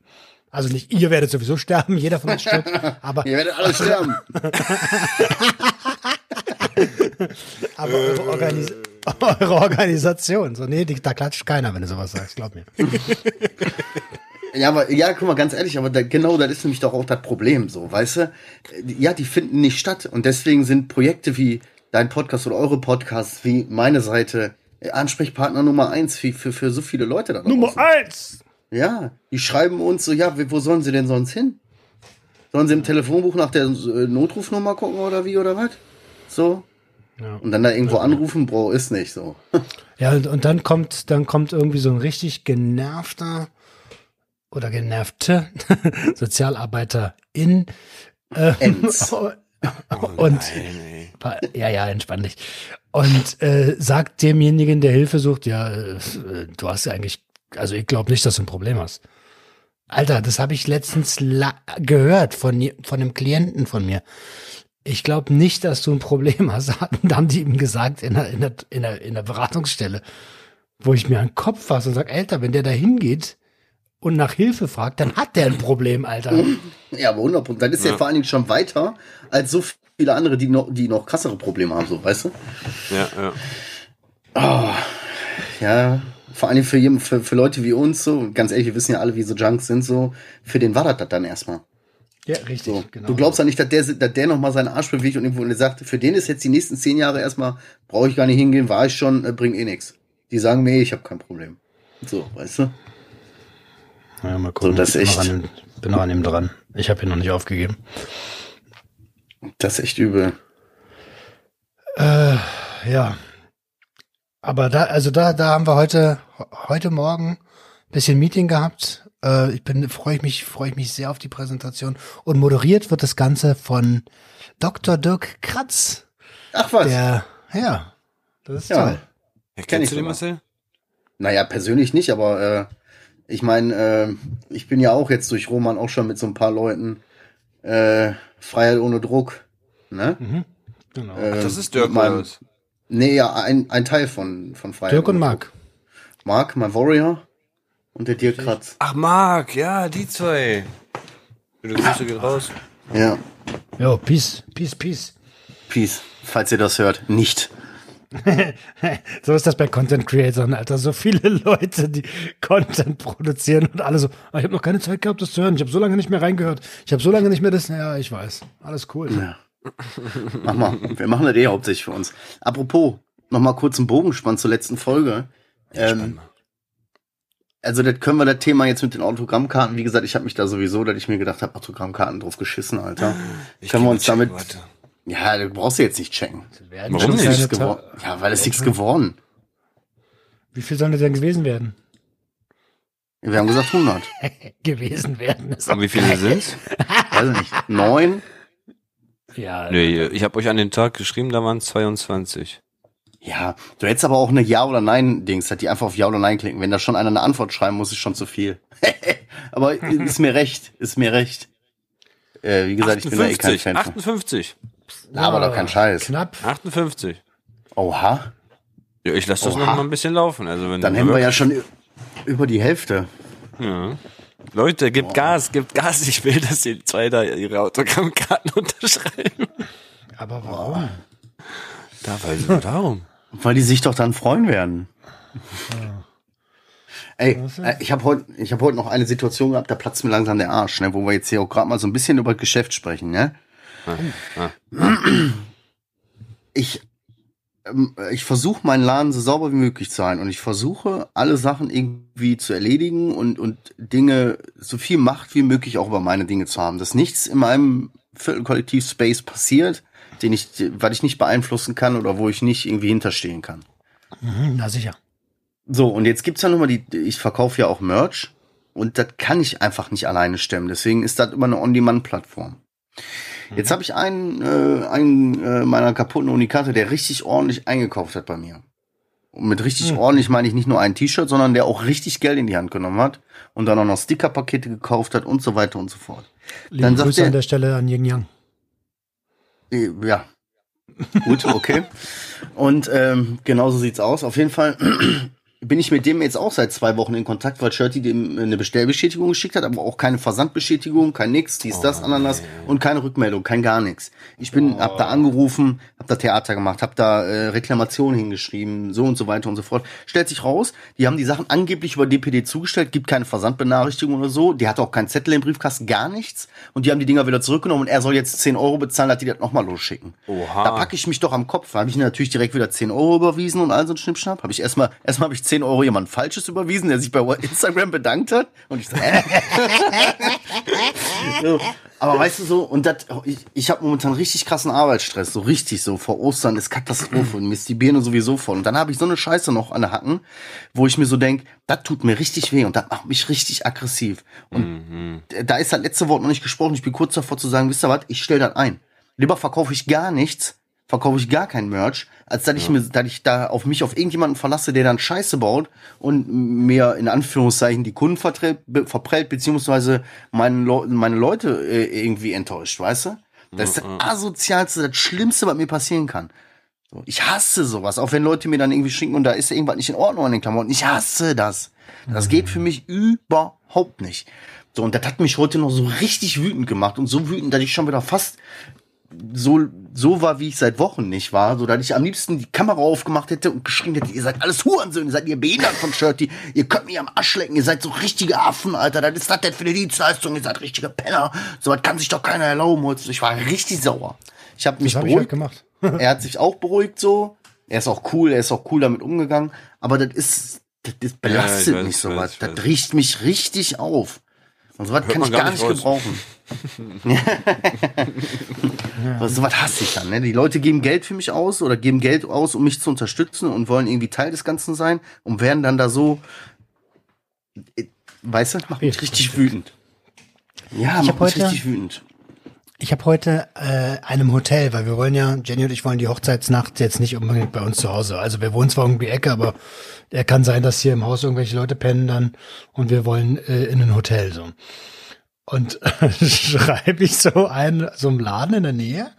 Also nicht ihr werdet sowieso sterben, jeder von uns stirbt, aber, Ihr werdet alle sterben. aber eure, Organis eure Organisation. So, nee, da klatscht keiner, wenn du sowas sagst, glaub mir. Ja, aber ja, guck mal, ganz ehrlich, aber da, genau das ist nämlich doch auch das Problem, so, weißt du? Ja, die finden nicht statt und deswegen sind Projekte wie dein Podcast oder eure Podcasts, wie meine Seite, äh, Ansprechpartner Nummer eins für, für, für so viele Leute da draußen. eins! Ja, die schreiben uns so, ja, wo sollen sie denn sonst hin? Sollen sie im Telefonbuch nach der äh, Notrufnummer gucken oder wie oder was? So. Ja. Und dann da irgendwo anrufen, Bro, ist nicht so. Ja, und, und dann kommt, dann kommt irgendwie so ein richtig genervter oder genervte Sozialarbeiter in äh, Ends. und Nein, ja, ja, entspann dich. Und äh, sagt demjenigen, der Hilfe sucht, ja, äh, du hast ja eigentlich, also ich glaube nicht, dass du ein Problem hast. Alter, das habe ich letztens la gehört von, von einem Klienten von mir. Ich glaube nicht, dass du ein Problem hast, Da haben die ihm gesagt in der, in der, in der, in der Beratungsstelle, wo ich mir an den Kopf fasse und sage, Alter, wenn der da hingeht und nach Hilfe fragt, dann hat der ein Problem, Alter. Ja, aber 100 Prozent. Dann ist ja. vor allen Dingen schon weiter als so viele andere, die noch, die noch krassere Probleme haben, so, weißt du? Ja, ja. Ja, vor allen Dingen für, für, für Leute wie uns, so, ganz ehrlich, wir wissen ja alle, wie so Junks sind, so, für den war das dann erstmal. Ja, richtig, So. genau. Du glaubst ja nicht, dass der, dass der nochmal seinen Arsch bewegt und irgendwo und sagt, für den ist jetzt die nächsten zehn Jahre erstmal, brauche ich gar nicht hingehen, war ich schon, äh, bringt eh nix. Die sagen mir, ich habe kein Problem. So, weißt du? Ja, mal gucken. So, das Ich bin echt. noch an ihm- bin noch an ihm dran. Ich habe ihn noch nicht aufgegeben. Das ist echt übel. Äh, ja. Aber da, also da, da haben wir heute, heute Morgen ein bisschen Meeting gehabt. Äh, ich bin, freue ich mich, freue ich mich sehr auf die Präsentation. Und moderiert wird das Ganze von Dr. Dirk Kratz. Ach was. Der, ja, das ist ja. toll. Ja, Kenn ich kennst du den. Marcel? Naja, persönlich nicht, aber äh, ich meine, äh, ich bin ja auch jetzt durch Roman auch schon mit so ein paar Leuten äh, Freiheit ohne Druck. Ne? Genau. Äh, Das ist Dirk meinem- oder was? Nee, ja, ein, ein Teil von, von Freiheit. Dirk und. Druck. Marc, mein Warrior und der Dirk Kratz. Ach, Marc, ja, die zwei. Du Grüße geht raus. Ja, Jo, peace, peace, peace. Peace, falls ihr das hört. Nicht. So ist das bei Content Creators, Alter. So viele Leute, die Content produzieren und alle so, ah, ich habe noch keine Zeit gehabt, das zu hören. Ich habe so lange nicht mehr reingehört. Ich habe so lange nicht mehr das. Ja, ich weiß. Alles cool. Ja. Mach mal. Wir machen das eh hauptsächlich für uns. Apropos, noch mal kurz einen Bogen spannen zur letzten Folge. Ähm, also das können wir das Thema jetzt mit den Autogrammkarten, wie gesagt, ich habe mich da sowieso, dass ich mir gedacht habe, Autogrammkarten drauf geschissen, Alter. Ich können wir uns damit, warte. ja, du brauchst du jetzt nicht checken. Warum nicht? Ja, weil es nichts geworden. Wie viel sollen das denn gewesen werden? Wir haben gesagt 100. gewesen werden. Ist Und wie viele sind's? Weiß ich nicht. Neun? Ja, Nee, ich habe euch an den Tag geschrieben, da waren 22. Ja, du hättest aber auch eine Ja- oder Nein-Dings, die einfach auf Ja oder Nein klicken. Wenn da schon einer eine Antwort schreiben muss, ist schon zu viel. aber ist mir recht, ist mir recht. Äh, wie gesagt, ich bin da eh kein 58, Fan von. 58, Aber doch kein Scheiß. Knapp. 58. Oha, Ja, ich lasse das Oha. noch mal ein bisschen laufen. Also wenn dann hätten wir ja schon ü- über die Hälfte. Ja. Leute, gebt Gas, gebt Gas. Ich will, dass die zwei da ihre Autogrammkarten unterschreiben. Aber warum? Da, weil, warum? Weil die sich doch dann freuen werden. Ey, äh, ich habe heute hab heute noch eine Situation gehabt, da platzt mir langsam der Arsch, ne, wo wir jetzt hier auch gerade mal so ein bisschen über Geschäft sprechen, ne? Ah. Ich ähm, ich versuche meinen Laden so sauber wie möglich zu halten und ich versuche alle Sachen irgendwie zu erledigen und und Dinge so viel Macht wie möglich auch über meine Dinge zu haben, dass nichts in meinem Viertelkollektiv Space passiert, den ich weil ich nicht beeinflussen kann oder wo ich nicht irgendwie hinterstehen kann. Mhm, na sicher. So, und jetzt gibt's ja nochmal die, ich verkaufe ja auch Merch und das kann ich einfach nicht alleine stemmen. Deswegen ist das immer eine On-Demand-Plattform. Jetzt habe ich einen, äh, einen äh, meiner kaputten Unikate, der richtig ordentlich eingekauft hat bei mir. Und mit richtig ordentlich meine ich nicht nur ein T-Shirt, sondern der auch richtig Geld in die Hand genommen hat und dann auch noch Stickerpakete gekauft hat und so weiter und so fort. Liebe Dann sagt Grüße er- an der Stelle an Yin Yang. Äh, Ja. Gut, okay. Und ähm, genauso sieht's aus. Auf jeden Fall bin ich mit dem jetzt auch seit zwei Wochen in Kontakt, weil Shirty dem eine Bestellbestätigung geschickt hat, aber auch keine Versandbestätigung, kein nix, dies, das, Ananas und keine Rückmeldung, kein gar nichts. Ich bin, hab da angerufen, hab da Theater gemacht, hab da äh, Reklamationen hingeschrieben, so und so weiter und so fort. Stellt sich raus, die haben die Sachen angeblich über DPD zugestellt, gibt keine Versandbenachrichtigung oder so, die hat auch keinen Zettel im Briefkasten, gar nichts und die haben die Dinger wieder zurückgenommen und er soll jetzt 10 Euro bezahlen, dass die das nochmal losschicken. Oha. Da packe ich mich doch am Kopf. Habe ich natürlich direkt wieder 10 Euro überwiesen und all so ein Schnippschnapp. Habe ich erstmal, erstmal habe ich 10 Euro jemand Falsches überwiesen, der sich bei Instagram bedankt hat. Und ich so, hä? so, aber weißt du so, und das, ich, ich habe momentan richtig krassen Arbeitsstress, so richtig so. Vor Ostern ist Katastrophe und mir ist die Birne sowieso voll. Und dann habe ich so eine Scheiße noch an der Hacken, wo ich mir so denk, das tut mir richtig weh und das macht mich richtig aggressiv. Und da ist halt letzte Wort noch nicht gesprochen. Ich bin kurz davor zu sagen, wisst ihr was, ich stell das ein. Lieber verkaufe ich gar nichts, verkaufe ich gar kein Merch, als dass ich mir, dass ich da auf mich auf irgendjemanden verlasse, der dann Scheiße baut und mir in Anführungszeichen die Kunden verprellt, beziehungsweise meine, Leu meine Leute äh, irgendwie enttäuscht, weißt du? Das ist das asozialste, das Schlimmste, was mir passieren kann. Ich hasse sowas, auch wenn Leute mir dann irgendwie schicken und da ist irgendwas nicht in Ordnung an den Klamotten. Ich hasse das. Das geht für mich überhaupt nicht. So, und das hat mich heute noch so richtig wütend gemacht und so wütend, dass ich schon wieder fast so, so war, wie ich seit Wochen nicht war, so dass ich am liebsten die Kamera aufgemacht hätte und geschrien hätte, ihr seid alles Hurensöhne, seid ihr behindert von Shirty, ihr könnt mich am Arsch lecken, ihr seid so richtige Affen, Alter, das ist das denn für eine Dienstleistung, ihr seid richtige Penner, so was kann sich doch keiner erlauben, heute. ich war richtig sauer. Ich habe mich Das habe ich halt beruhigt, gemacht. er hat sich auch beruhigt so, er ist auch cool, er ist auch cool damit umgegangen, aber das ist, das, das belastet ich weiß, mich weiß, ich das riecht mich richtig auf. Und sowas kann ich gar gar nicht raus. gebrauchen. Was, sowas hasse ich dann. Ne? Die Leute geben Geld für mich aus oder geben Geld aus, um mich zu unterstützen und wollen irgendwie Teil des Ganzen sein und werden dann da so, äh, weißt du, macht mich Richtig. wütend. Ja, Ich macht mich heute- richtig wütend. Ich habe heute äh, einem Hotel, weil wir wollen ja, Jenny und ich wollen die Hochzeitsnacht jetzt nicht unbedingt bei uns zu Hause. Also wir wohnen zwar irgendwie Ecke, aber er kann sein, dass hier im Haus irgendwelche Leute pennen dann und wir wollen äh, in ein Hotel so. Und schreibe ich so ein, so einem Laden in der Nähe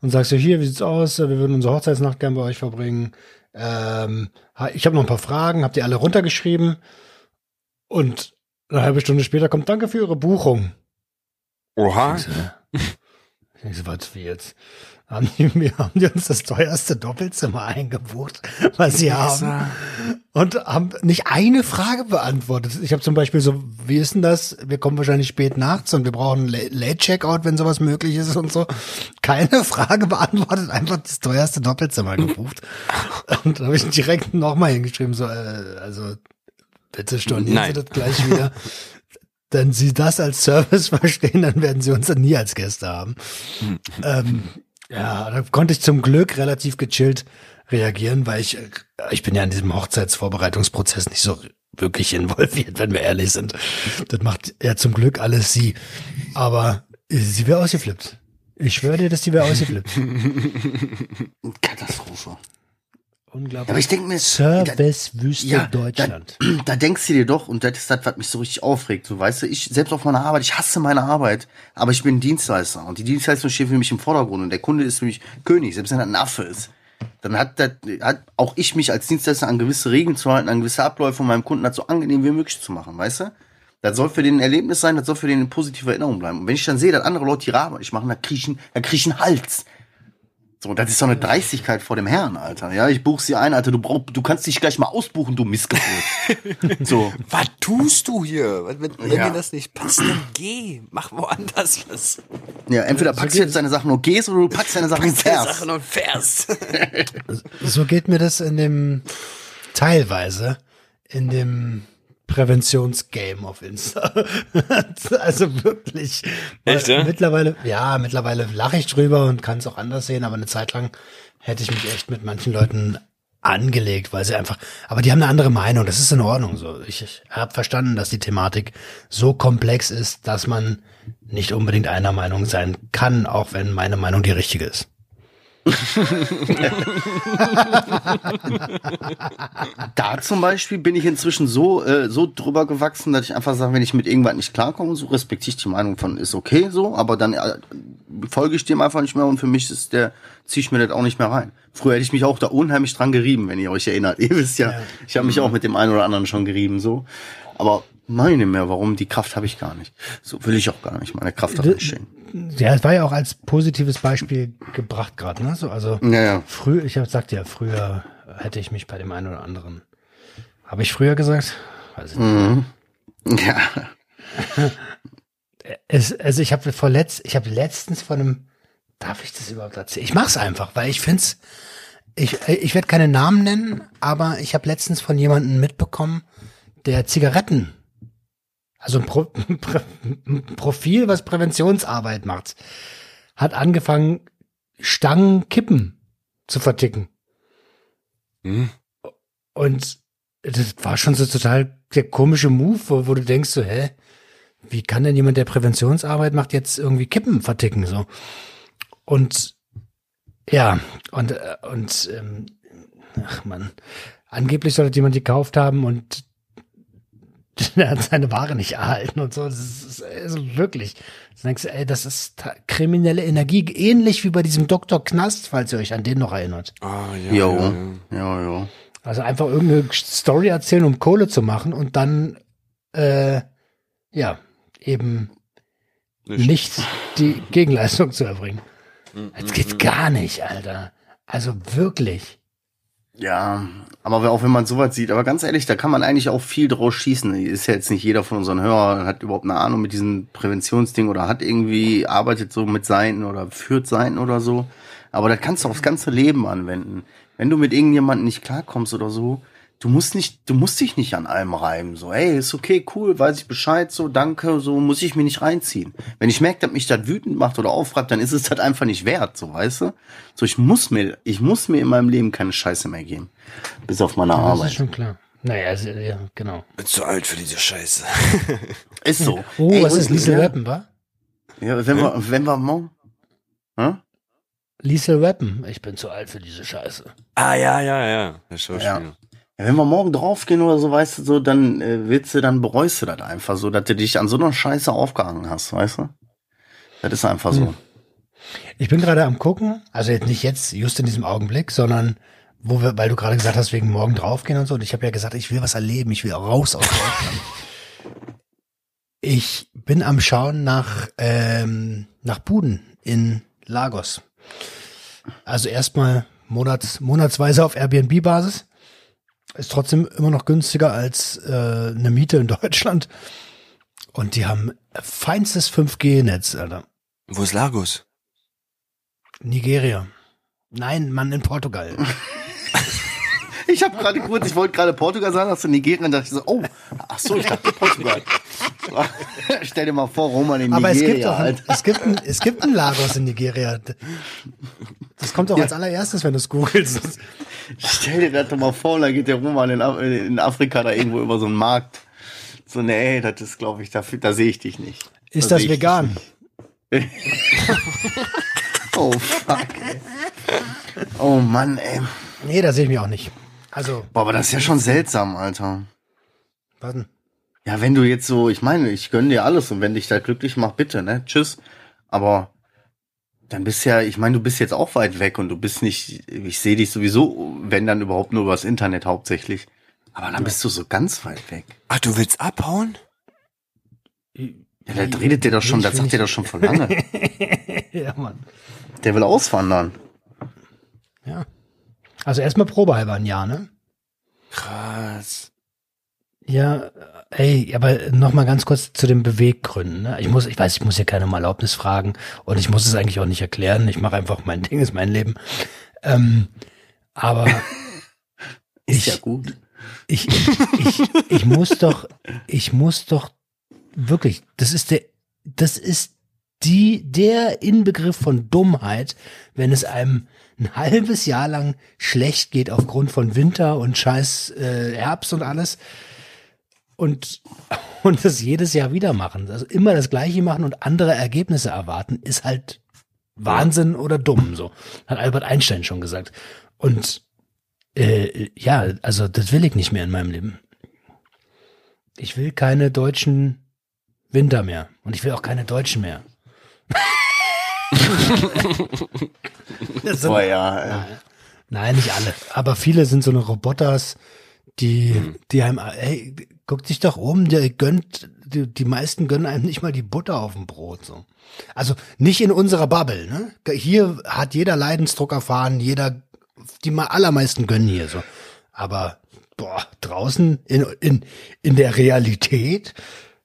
und sagst so, hier, wie sieht's aus? Wir würden unsere Hochzeitsnacht gern bei euch verbringen. Ähm, ich habe noch ein paar Fragen, habt ihr alle runtergeschrieben? Und eine halbe Stunde später kommt Danke für Ihre Buchung. Oha. Ich so, was wie jetzt? Haben die, mir, haben die uns das teuerste Doppelzimmer eingebucht, was sie haben? Und haben nicht eine Frage beantwortet. Ich habe zum Beispiel so, wie ist denn das? Wir kommen wahrscheinlich spät nachts und wir brauchen La- Late-Checkout, wenn sowas möglich ist und so. Keine Frage beantwortet, einfach das teuerste Doppelzimmer gebucht. Und da habe ich direkt nochmal hingeschrieben, so, äh, also bitte stornieren Nein. Sie das gleich wieder. Wenn Sie das als Service verstehen, dann werden Sie uns dann nie als Gäste haben. ähm, ja, da konnte ich zum Glück relativ gechillt reagieren, weil ich, äh, ich bin ja in diesem Hochzeitsvorbereitungsprozess nicht so wirklich involviert, wenn wir ehrlich sind. Das macht ja zum Glück alles sie. Aber äh, sie wäre ausgeflippt. Ich schwöre dir, dass die wäre ausgeflippt. Katastrophe. Unglaublich. Aber ich denke mir, Servicewüste Ja, Deutschland. Da, da denkst du dir doch, und das ist das, was mich so richtig aufregt. So, weißt du, ich, selbst auf meiner Arbeit, ich hasse meine Arbeit, aber ich bin Dienstleister. Und die Dienstleistung steht für mich im Vordergrund. Und der Kunde ist für mich König, selbst wenn er ein Affe ist. Dann hat, das, hat auch ich mich als Dienstleister an gewisse Regeln zu halten, an gewisse Abläufe von meinem Kunden das so angenehm wie möglich zu machen, weißt du? Das soll für den ein Erlebnis sein, das soll für den eine positive Erinnerung bleiben. Und wenn ich dann sehe, dass andere Leute dann krieg ich, einen- dann krieg ich einen Hals. So, das ist so eine Dreistigkeit vor dem Herrn, Alter. Ja, ich buch sie ein, Alter. Du brauch, du kannst dich gleich mal ausbuchen, du Missgeburt. so. Was tust du hier? Wenn, wenn, Ja. dir das nicht passt, dann geh. Mach woanders was. Ja, entweder packst du jetzt deine Sachen und gehst oder du packst deine Sachen und Packst deine fährst. Sachen und fährst. So geht mir das in dem teilweise in dem Präventionsgame auf Insta. also wirklich. Echt, ja? Mittlerweile, ja, mittlerweile lache ich drüber und kann es auch anders sehen, aber eine Zeit lang hätte ich mich echt mit manchen Leuten angelegt, weil sie einfach, aber die haben eine andere Meinung, das ist in Ordnung so. Ich, ich habe verstanden, dass die Thematik so komplex ist, dass man nicht unbedingt einer Meinung sein kann, auch wenn meine Meinung die richtige ist. Da zum Beispiel bin ich inzwischen so, äh, so drüber gewachsen, dass ich einfach sage, wenn ich mit irgendwas nicht klarkomme, so respektiere ich die Meinung von, ist okay so, aber dann äh, folge ich dem einfach nicht mehr und für mich ist der, ziehe ich mir das auch nicht mehr rein. Früher hätte ich mich auch da unheimlich dran gerieben, wenn ihr euch erinnert. Ihr wisst ja, ich habe mich auch mit dem einen oder anderen schon gerieben, so. Aber meine mehr, warum, die Kraft habe ich gar nicht. So will ich auch gar nicht. Meine Kraft hat D- nicht stehen. Ja, es war ja auch als positives Beispiel gebracht gerade, ne? So, also Ja, ja. früher, ich hab, sagte ja, früher hätte ich mich bei dem einen oder anderen. Habe ich früher gesagt? Weiß ich nicht. Ja. Es, also ich habe vorletzt, ich habe letztens von einem, darf ich das überhaupt erzählen? Ich mach's einfach, weil ich find's, ich, ich werde keine Namen nennen, aber ich habe letztens von jemandem mitbekommen, der Zigaretten, also ein, Pro, ein Profil, was Präventionsarbeit macht, hat angefangen, Stangen Kippen zu verticken. Hm? Und das war schon so total der komische Move, wo, wo du denkst so, hä, wie kann denn jemand, der Präventionsarbeit macht, jetzt irgendwie Kippen verticken so? Und ja, und äh, und ähm, ach man, angeblich soll das jemand gekauft haben und der hat seine Ware nicht erhalten und so. Das ist also wirklich. Du denkst, ey, das ist kriminelle Energie, ähnlich wie bei diesem Dr. Knast, falls ihr euch an den noch erinnert. Ah, ja, Jo. ja, ja. Ja, ja. Also einfach irgendeine Story erzählen, um Kohle zu machen und dann, äh, ja, eben Nicht. nicht die Gegenleistung zu erbringen. Das geht gar nicht, Alter. Also wirklich. Ja, aber auch wenn man sowas sieht, aber ganz ehrlich, da kann man eigentlich auch viel draus schießen. Ist ja jetzt nicht jeder von unseren Hörern hat überhaupt eine Ahnung mit diesem Präventionsding oder hat irgendwie arbeitet so mit Seiten oder führt Seiten oder so. Aber das kannst du aufs ganze Leben anwenden. Wenn du mit irgendjemandem nicht klarkommst oder so, du musst nicht, du musst dich nicht an allem reiben. So, ey, ist okay, cool, weiß ich Bescheid, so, danke, so, muss ich mir nicht reinziehen. Wenn ich merke, dass mich das wütend macht oder aufreibt, dann ist es das einfach nicht wert, so, weißt du? So, ich muss mir, ich muss mir in meinem Leben keine Scheiße mehr geben. Bis auf meine Das ist Arbeit. schon klar. Naja, also, ja, genau. Bin zu alt für diese Scheiße. Ist so. Oh, Ey, was ist Liesel ja, Rappen, wa? ja, wenn wir, wenn wir morgen, hä? Liesel Rappen. Ich bin zu alt für diese Scheiße. ah, ja, ja, ja. Der Schauspieler. Ja, wenn wir morgen draufgehen oder so, weißt du, so, dann äh, willst du, dann bereust du das einfach so, dass du dich an so einer Scheiße aufgehangen hast, weißt du? Das ist einfach so. Ich bin gerade am gucken, also jetzt nicht jetzt, just in diesem Augenblick, sondern wo wir, weil du gerade gesagt hast, wegen morgen draufgehen und so. Und ich habe ja gesagt, ich will was erleben, ich will raus aus Deutschland. Ich bin am Schauen nach, ähm, nach Buden in Lagos. Also erstmal monats, monatsweise auf Airbnb-Basis. Ist trotzdem immer noch günstiger als äh, eine Miete in Deutschland. Und die haben feinstes 5G-Netz, Alter. Wo ist Lagos? Nigeria. Nein, Mann, in Portugal. Ich habe gerade kurz, ich wollte gerade Portugal sagen, hast du Nigeria, und dachte ich so, oh, ach so, ich dachte Portugal. Stell dir mal vor, Roman in Aber es gibt, Nigeria, doch ein, Alter. es, gibt ein, es gibt ein Lagos in Nigeria. Das kommt doch als allererstes, wenn du es googelst. Stell dir das doch mal vor, da geht der Roman in, Af- in Afrika da irgendwo über so einen Markt. So, nee, das ist, glaube ich, dafür, da sehe ich dich nicht. Ist Da das vegan? Oh, fuck, ey. Oh Mann, ey. Nee, da sehe ich mich auch nicht. Also, Boah, aber das ist ja schon seltsam, Alter. was denn? Ja, wenn du jetzt so, ich meine, ich gönn dir alles und wenn dich da glücklich macht, bitte, ne? Tschüss. Aber dann bist ja, ich meine, du bist jetzt auch weit weg und du bist nicht, ich sehe dich sowieso, wenn dann überhaupt nur übers Internet hauptsächlich. Aber dann bist du so ganz weit weg. Ach, du willst abhauen? Ja, da redet der doch schon, das sagt der doch schon vor lange. Ja, Mann. Der will auswandern. Ja. Also erstmal probehalber ein Jahr, ne? Krass. Ja, ey, aber noch mal ganz kurz zu den Beweggründen. Ne? Ich muss, ich weiß, ich muss hier keine um Erlaubnis fragen und ich muss es eigentlich auch nicht erklären. Ich mache einfach mein Ding, ist mein Leben. Ähm, aber Ist ich, ja gut. ich, ich, ich muss doch, ich muss doch wirklich, das ist der, das ist die, der Inbegriff von Dummheit, wenn es einem ein halbes Jahr lang schlecht geht aufgrund von Winter und scheiß äh, Herbst und alles und und das jedes Jahr wieder machen, also immer das Gleiche machen und andere Ergebnisse erwarten, ist halt Wahnsinn oder dumm, so hat Albert Einstein schon gesagt. Und äh, ja, also das will ich nicht mehr in meinem Leben. Ich will keine deutschen Winter mehr und ich will auch keine Deutschen mehr. Das sind- Boah, ja, äh, Nein, nicht alle. Aber viele sind so eine Roboters, die, die einem, ey, guck dich doch um, der gönnt, die, die meisten gönnen einem nicht mal die Butter auf dem Brot, so. Also nicht in unserer Bubble, ne? Hier hat jeder Leidensdruck erfahren, jeder, die mal allermeisten gönnen hier, so. Aber, boah, draußen in, in, in der Realität,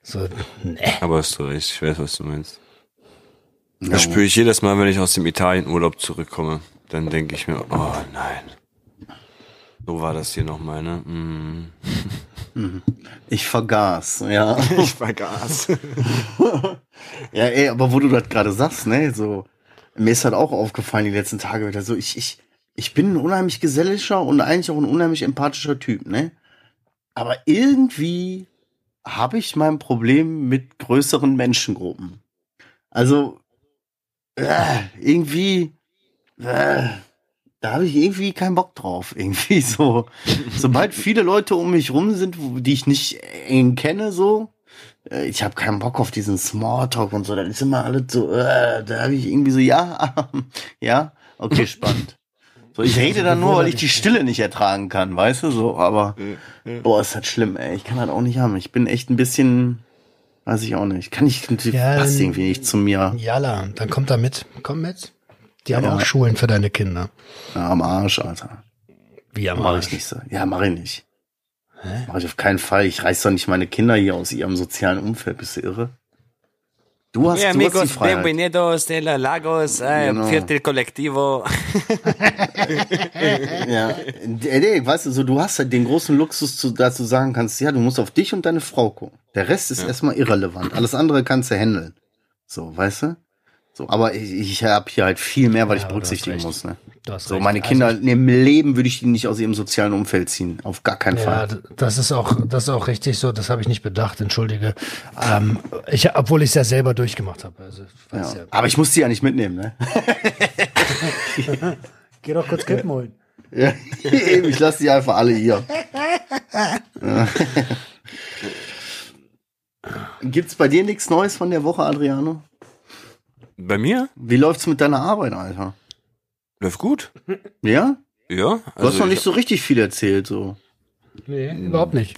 so, ne. Aber hast du recht, ich weiß, was du meinst. Ja, Das spüre ich jedes Mal, wenn ich aus dem Italienurlaub zurückkomme. Dann denke ich mir, oh nein. So war das hier nochmal, ne? Mm. ich vergaß, ja. Ich vergaß. Ja, ey, aber wo du das gerade sagst, ne, so, mir ist halt auch aufgefallen die letzten Tage wieder so, ich, ich, ich bin ein unheimlich geselliger und eigentlich auch ein unheimlich empathischer Typ, ne? Aber irgendwie habe ich mein Problem mit größeren Menschengruppen. Also, äh, irgendwie, äh, da habe ich irgendwie keinen Bock drauf. Irgendwie so, sobald viele Leute um mich rum sind, die ich nicht eng kenne, so, äh, ich habe keinen Bock auf diesen Smalltalk und so. Das ist immer alles so, äh, da habe ich irgendwie so, ja, ja, okay, spannend. So, ich rede dann nur, weil ich die Stille nicht ertragen kann, weißt du, so, aber, boah, ist das schlimm, ey, ich kann das auch nicht haben. Ich bin echt ein bisschen, weiß ich auch nicht, kann ich, Ja, passt irgendwie nicht zu mir. Jalla, dann kommt er mit. Komm mit. Die haben Ja. auch Schulen für deine Kinder. Ja, am Arsch, Alter. Wie am Mach Arsch. ich nicht so. Ja, mach ich nicht. Mach ich auf keinen Fall. Ich reiß doch nicht meine Kinder hier aus ihrem sozialen Umfeld. Bist du irre? Du hast, Ja, du hast die amigos, Freiheit. bienvenidos de la Lagos, äh, Genau. Viertel Collectivo. Ja, nee, weißt du, so, du hast halt den großen Luxus, zu, dass du sagen kannst, ja, du musst auf dich und deine Frau gucken. Der Rest ist erstmal irrelevant. Alles andere kannst du handeln. So, weißt du? So, aber ich, ich habe hier halt viel mehr, weil Ja, ich berücksichtigen muss. Ne? Du hast So, recht. meine Also Kinder im Leben würde ich die nicht aus ihrem sozialen Umfeld ziehen. Auf gar keinen Ja, Fall. das ist auch, das ist auch richtig so. Das habe ich nicht bedacht. Entschuldige. Ähm, ich, obwohl ich es ja selber durchgemacht habe. Also, Ja. ja. Aber ich muss die ja nicht mitnehmen, ne? Geh doch kurz Kippen holen. Ja, eben, ich lasse die einfach alle hier. Ja. Gibt's bei dir nichts Neues von der Woche, Adriano? Bei mir? Wie läuft's mit deiner Arbeit, Alter? Läuft gut. Ja? Ja. Du hast noch ich- nicht so richtig viel erzählt, so. Nee, überhaupt nicht.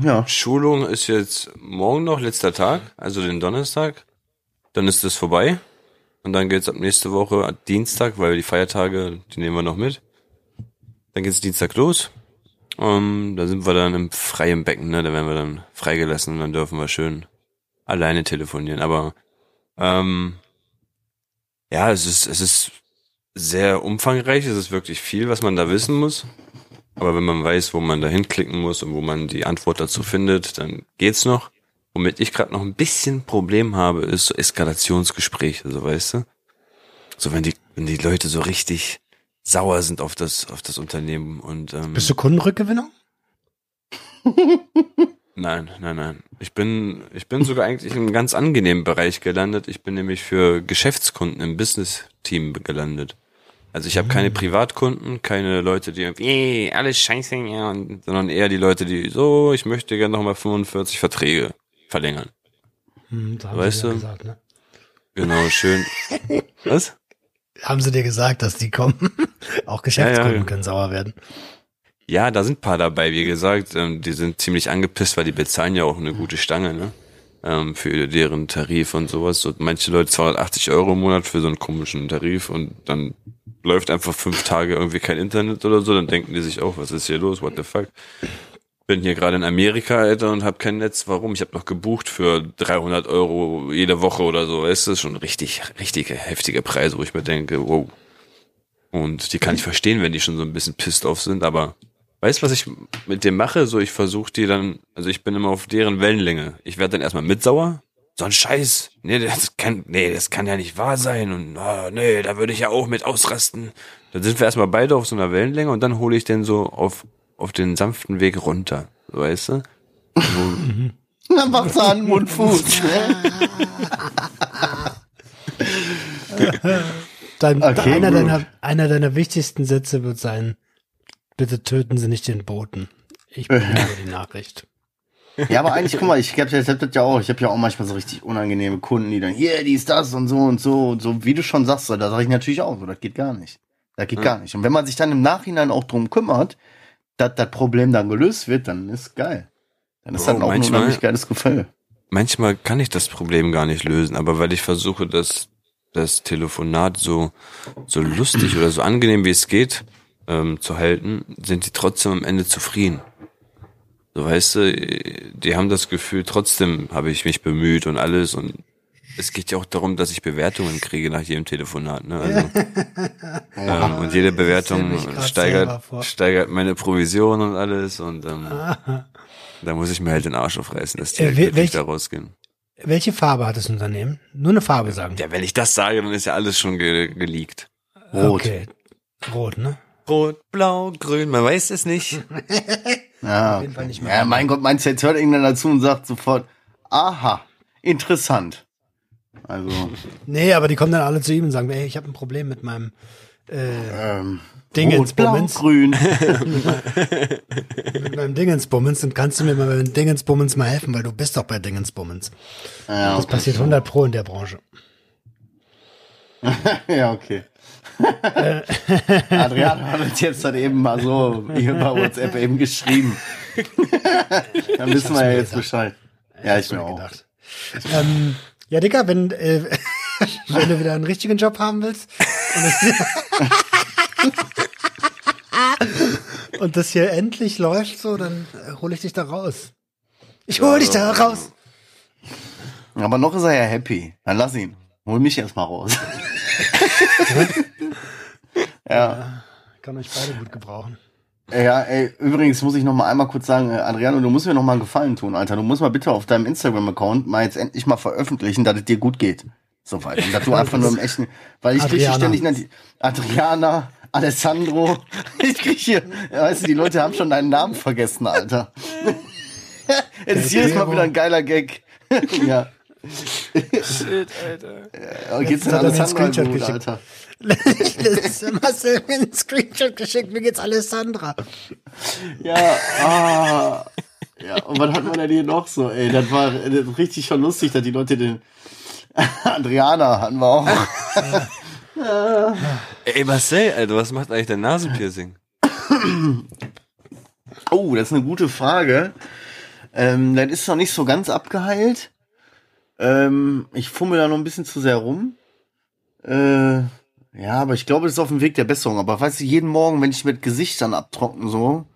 Ja. Schulung ist jetzt morgen noch, letzter Tag, also den Donnerstag. Dann ist es vorbei. Und dann geht's ab nächste Woche Dienstag, weil die Feiertage, die nehmen wir noch mit. Dann geht's Dienstag los. Um, da sind wir dann im freien Becken, ne? Da werden wir dann freigelassen und dann dürfen wir schön alleine telefonieren. Aber ähm, ja, es ist, es ist sehr umfangreich, es ist wirklich viel, was man da wissen muss. Aber wenn man weiß, wo man da hinklicken muss und wo man die Antwort dazu findet, dann geht's noch. Womit ich gerade noch ein bisschen Problem habe, ist so Eskalationsgespräche, so weißt du? So wenn die, wenn die Leute so richtig sauer sind auf das, auf das Unternehmen und ähm, Bist du Kundenrückgewinnung? Nein, nein, nein. Ich bin, ich bin sogar eigentlich in einem ganz angenehmen Bereich gelandet. Ich bin nämlich für Geschäftskunden im Business-Team gelandet. Also ich habe keine Privatkunden, keine Leute, die irgendwie, "Ey, alles scheiße, ja, und, sondern eher die Leute, die so, ich möchte gerne nochmal 45 Verträge verlängern. Hm, da haben Weißt du? gesagt, ne? Genau, schön. Was? Haben sie dir gesagt, dass die kommen? Auch Geschäftskunden Ja, ja. können sauer werden. Ja, da sind paar dabei, wie gesagt, ähm, die sind ziemlich angepisst, weil die bezahlen ja auch eine gute Stange, ne? Ähm, für deren Tarif und sowas. So, manche Leute 280 Euro im Monat für so einen komischen Tarif und dann läuft einfach fünf Tage irgendwie kein Internet oder so, dann denken die sich auch, was ist hier los, what the fuck? Bin hier gerade in Amerika, Alter, und hab kein Netz. Warum? Ich habe noch gebucht für 300 Euro jede Woche oder so. Das ist schon richtig, richtige, heftige Preise, wo ich mir denke, wow. Und die kann ich verstehen, wenn die schon so ein bisschen pissed off sind, aber weißt du, was ich mit dem mache? So, ich versuche die dann, also ich bin immer auf deren Wellenlänge. Ich werde dann erstmal mitsauer. So ein Scheiß. Nee, das kann, nee, das kann ja nicht wahr sein. Und ah, nee, da würde ich ja auch mit ausrasten. Dann sind wir erstmal beide auf so einer Wellenlänge und dann hole ich den so auf, auf den sanften Weg runter. So, Weißt du? Dann macht's an Mund, Fuß. Dein, Okay, einer, deiner, einer deiner wichtigsten Sätze wird sein, bitte töten Sie nicht den Boten. Ich bin über die Nachricht. Ja, aber eigentlich, guck mal, ich hab, ich hab das ja auch, ich habe ja auch manchmal so richtig unangenehme Kunden, die dann, hier, dies, das und so und so und so, wie du schon sagst, da sage ich natürlich auch, so, das geht gar nicht. Das geht gar nicht. Und wenn man sich dann im Nachhinein auch drum kümmert, dass das Problem dann gelöst wird, dann ist geil. Dann ist Bro, das auch ein manchmal- unheimlich geiles Gefühl. manchmal kann ich das Problem gar nicht lösen, aber weil ich versuche, das, das Telefonat so, so lustig oder so angenehm wie es geht ähm, zu halten, sind die trotzdem am Ende zufrieden. So weißt du, die haben das Gefühl, trotzdem habe ich mich bemüht und alles und es geht ja auch darum, dass ich Bewertungen kriege nach jedem Telefonat. Ne? Also, ähm, und jede Bewertung steigert, steigert meine Provision und alles und ähm, da muss ich mir halt den Arsch aufreißen, dass die Äh, halt wel- welch- da rausgehen. Welche Farbe hat das Unternehmen? Nur eine Farbe sagen. Ja, wenn ich das sage, dann ist ja alles schon ge geleakt. Rot. Okay. Rot, ne? Rot, blau, grün, man weiß es nicht. Ja, jeden Fall okay. nicht mehr. ja, mein Gott, meinst du, jetzt hört irgendeiner dazu und sagt sofort, aha, interessant. Also, Nee, aber die kommen dann alle zu ihm und sagen, ey, ich habe ein Problem mit meinem äh, ähm, Dingens, rot, blau, Bummens. grün. mit meinem Dingensbummens und kannst du mir mal beim Dingensbummens mal helfen, weil du bist doch bei Dingensbummens. Ja, Das okay. passiert 100 pro in der Branche. ja, okay. Adrian hat uns jetzt dann eben mal so hier bei WhatsApp eben geschrieben. dann wissen wir ja jetzt Bescheid. Ja, ich mir auch. gedacht. Ähm, ja, Digga, wenn, äh, wenn du wieder einen richtigen Job haben willst und das, und das hier endlich läuft so, dann äh, hole ich dich da raus. Ich hole dich da raus. Aber noch ist er ja happy. Dann lass ihn. Hol mich erst mal raus. Ja. Kann euch beide gut gebrauchen. Ja, ey, übrigens muss ich noch mal einmal kurz sagen, äh, Adriano, du musst mir noch mal einen Gefallen tun, Alter. Du musst mal bitte auf deinem Instagram-Account mal jetzt endlich mal veröffentlichen, dass es dir gut geht. Soweit. Und dass du einfach nur im echten, weil ich kriege ständig die Adriana, Alessandro. Ich krieg hier, weißt du, die Leute haben schon deinen Namen vergessen, Alter. Es ist jedes Mal wieder ein geiler Gag. ja. Shit, Alter. Ja, geht's Letztens hat er mir einen Screenshot gut, geschickt. Alter? Letztes Marcel hat mir einen Screenshot geschickt, mir geht's Alessandra. Ja, ah. Ja, und was hat man denn hier noch so, ey? Das war das richtig schon lustig, dass die Leute den Adriana hatten wir auch. Ey, Marcel, Alter, was macht eigentlich dein Nasenpiercing? Oh, das ist eine gute Frage. Ähm, das ist noch nicht so ganz abgeheilt. Ähm, ich fummel da noch ein bisschen zu sehr rum. Äh, ja, aber ich glaube, das ist auf dem Weg der Besserung. Aber weißt du, jeden Morgen, wenn ich mit Gesichtern abtrockne, so,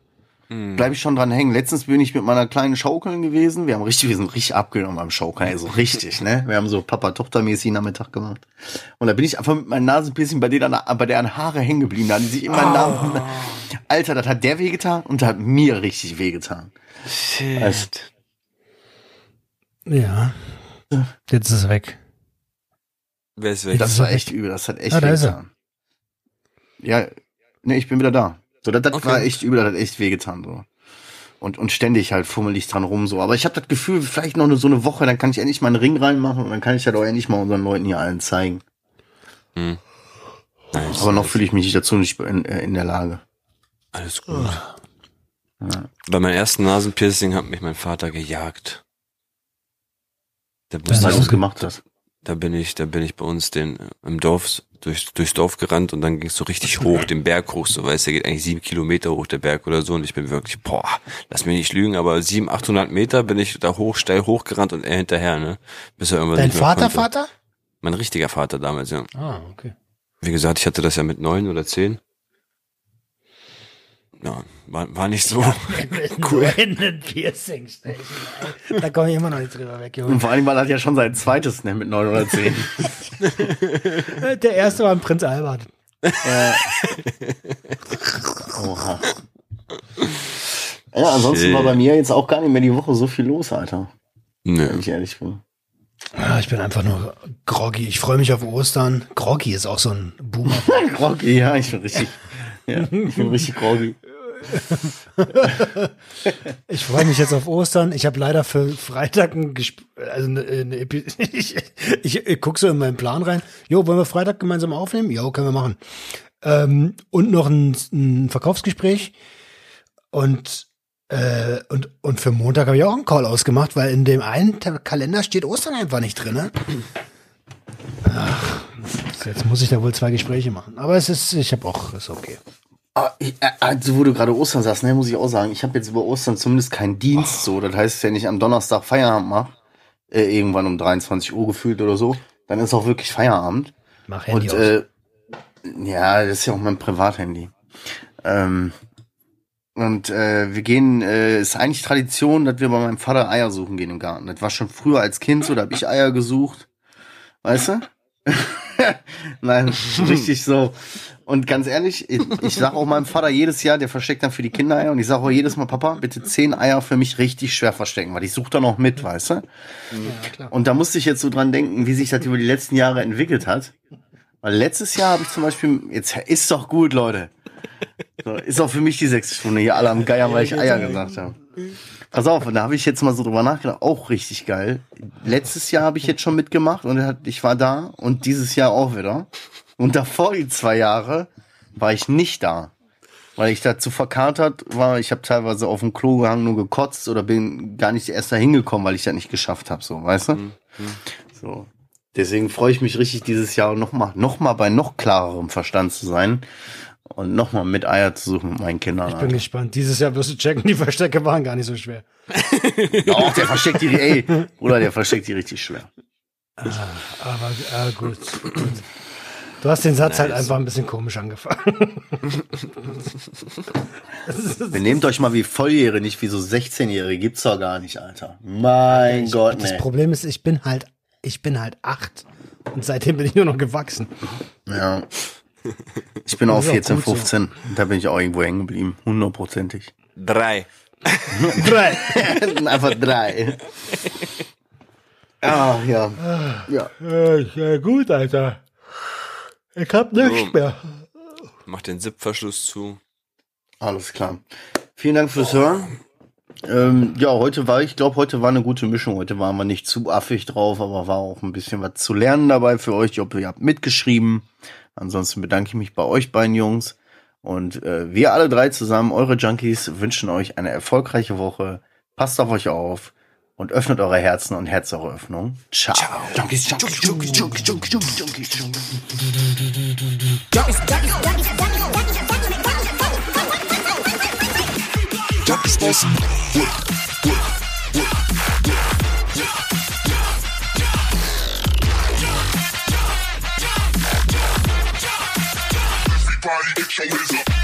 bleibe ich schon dran hängen. Letztens bin ich mit meiner kleinen Schaukeln gewesen. Wir haben richtig, wir sind richtig abgenommen am Schaukeln, also richtig, ne? Wir haben so Papa-Tochter-mäßig Nachmittag gemacht. Und da bin ich einfach mit meinem Nasenpiercing bei denen, an- bei deren Haare hängen geblieben. Da haben die sich immer Namen. Alter, das hat der wehgetan und das hat mir richtig wehgetan. Also, Ja. Jetzt ist es weg. Wer ist weg? das war echt übel, das hat echt Ah, da wehgetan. Ja, ne, ich bin wieder da. So, das, das Okay. war echt übel, das hat echt wehgetan, so. Und, und ständig halt fummelig dran rum, so. Aber ich habe das Gefühl, vielleicht noch eine, so eine Woche, dann kann ich endlich mal einen Ring reinmachen und dann kann ich das auch endlich mal unseren Leuten hier allen zeigen. Hm. Nice, Aber noch fühle ich mich dazu nicht in, äh, in der Lage. Alles gut. Bei meinem ersten Nasenpiercing hat mich mein Vater gejagt. Da, Das Weil du es gemacht hast. da bin ich, da bin ich bei uns den im Dorf durch, durchs Dorf gerannt und dann ging es so richtig hoch, den Berg hoch, so weißt du, der geht eigentlich sieben Kilometer hoch der Berg oder so und ich bin wirklich, boah, lass mich nicht lügen, aber sieben, achthundert Meter bin ich da hoch, steil hochgerannt und er hinterher, ne, bis er irgendwann Dein Vater, konnte. Vater? Mein richtiger Vater damals, ja. Ah, okay. Wie gesagt, ich hatte das ja mit neun oder zehn. Ja, war, war nicht so. cool. Piercing stechen. Da komme ich immer noch nicht drüber weg, Junge. Und vor allem, weil er hat ja schon sein zweites, ne, mit neun oder zehn. Der erste war ein Prinz Albert. Oha. Ja, ansonsten Shit. war bei mir jetzt auch gar nicht mehr die Woche so viel los, Alter. Wenn Nö. ich ehrlich bin. Ja, ich bin einfach nur groggy. Ich freue mich auf Ostern. Groggy ist auch so ein Boomer. Groggy, ja, ich bin richtig. Ja, ich bin richtig groggy. Ich freue mich jetzt auf Ostern. Ich habe leider für Freitag ein Gesp also eine, eine ich, ich, ich gucke so in meinen Plan rein. Jo, wollen wir Freitag gemeinsam aufnehmen? Jo, können wir machen. Ähm, und noch ein, ein Verkaufsgespräch. Und, äh, und, und für Montag habe ich auch einen Call ausgemacht, weil in dem einen Kalender steht Ostern einfach nicht drin. Ne? Ach, jetzt muss ich da wohl zwei Gespräche machen. Aber es ist, ich habe auch, ist okay. Also, wo du gerade Ostern sagst, ne, muss ich auch sagen, ich habe jetzt über Ostern zumindest keinen Dienst so. Das heißt, wenn ich am Donnerstag Feierabend mache, äh, irgendwann um 23 Uhr gefühlt oder so, dann ist auch wirklich Feierabend. Mach Handy Und aus. äh, ja, das ist ja auch mein Privathandy. Ähm, und äh, wir gehen, äh, ist eigentlich Tradition, dass wir bei meinem Vater Eier suchen gehen im Garten. Das war schon früher als Kind so, da habe ich Eier gesucht. Weißt du? Nein, richtig so. Und ganz ehrlich, ich, ich sage auch meinem Vater jedes Jahr, der versteckt dann für die Kinder Eier und ich sage auch jedes Mal, Papa, bitte zehn Eier für mich richtig schwer verstecken, weil ich suche da noch mit, weißt du? ja. Und da musste ich jetzt so dran denken, wie sich das über die letzten Jahre entwickelt hat. Weil letztes Jahr habe ich zum Beispiel, jetzt ist doch gut, Leute. So, ist auch für mich die sechste Stunde hier alle am Geier, weil ich Eier gesagt habe. Pass auf, und da habe ich jetzt mal so drüber nachgedacht, auch richtig geil. Letztes Jahr habe ich jetzt schon mitgemacht und ich war da und dieses Jahr auch wieder. Und davor die zwei Jahre war ich nicht da. Weil ich dazu verkatert war, ich habe teilweise auf dem Klo gehangen, nur gekotzt oder bin gar nicht erst da hingekommen, weil ich das nicht geschafft habe, so, weißt du? So. Deswegen freue ich mich richtig dieses Jahr noch mal, noch mal bei noch klarerem Verstand zu sein und noch mal mit Eier zu suchen mit meinen Kindern. Ich bin gespannt. Dieses Jahr wirst du checken, die Verstecke waren gar nicht so schwer. Auch der versteckt die, ey, oder der versteckt die richtig schwer. Aber äh, gut, gut. Du hast den Satz halt einfach ein bisschen komisch angefangen. Benehmt euch mal wie Volljährige, nicht wie so 16-Jährige. Gibt's doch gar nicht, Alter. Mein Gott, Das ne. Problem ist, ich bin halt, ich bin halt acht. Und seitdem bin ich nur noch gewachsen. Ja. Ich bin auch Das ist auch 14, gut so. 15. Da bin ich auch irgendwo hängen geblieben. Hundertprozentig. Drei. Drei. Einfach drei. Ah, ja. Ja. Ja, gut, Alter. Ich hab nichts So. mehr. Mach den Zipverschluss zu. Alles klar. Vielen Dank fürs Hören. Ähm, ja, heute war, ich glaube, heute war eine gute Mischung. Heute waren wir nicht zu affig drauf, aber war auch ein bisschen was zu lernen dabei für euch. Ich hoffe, ihr habt mitgeschrieben. Ansonsten bedanke ich mich bei euch beiden Jungs. Und äh, wir alle drei zusammen, eure Junkies, wünschen euch eine erfolgreiche Woche. Passt auf euch auf und öffnet eure Herzen und Herz eure Öffnung. Ciao. Junkies, Junkies, Junkies, Junkies, Junkies, Junkies, Junkies, Junkies. Everybody get your hands.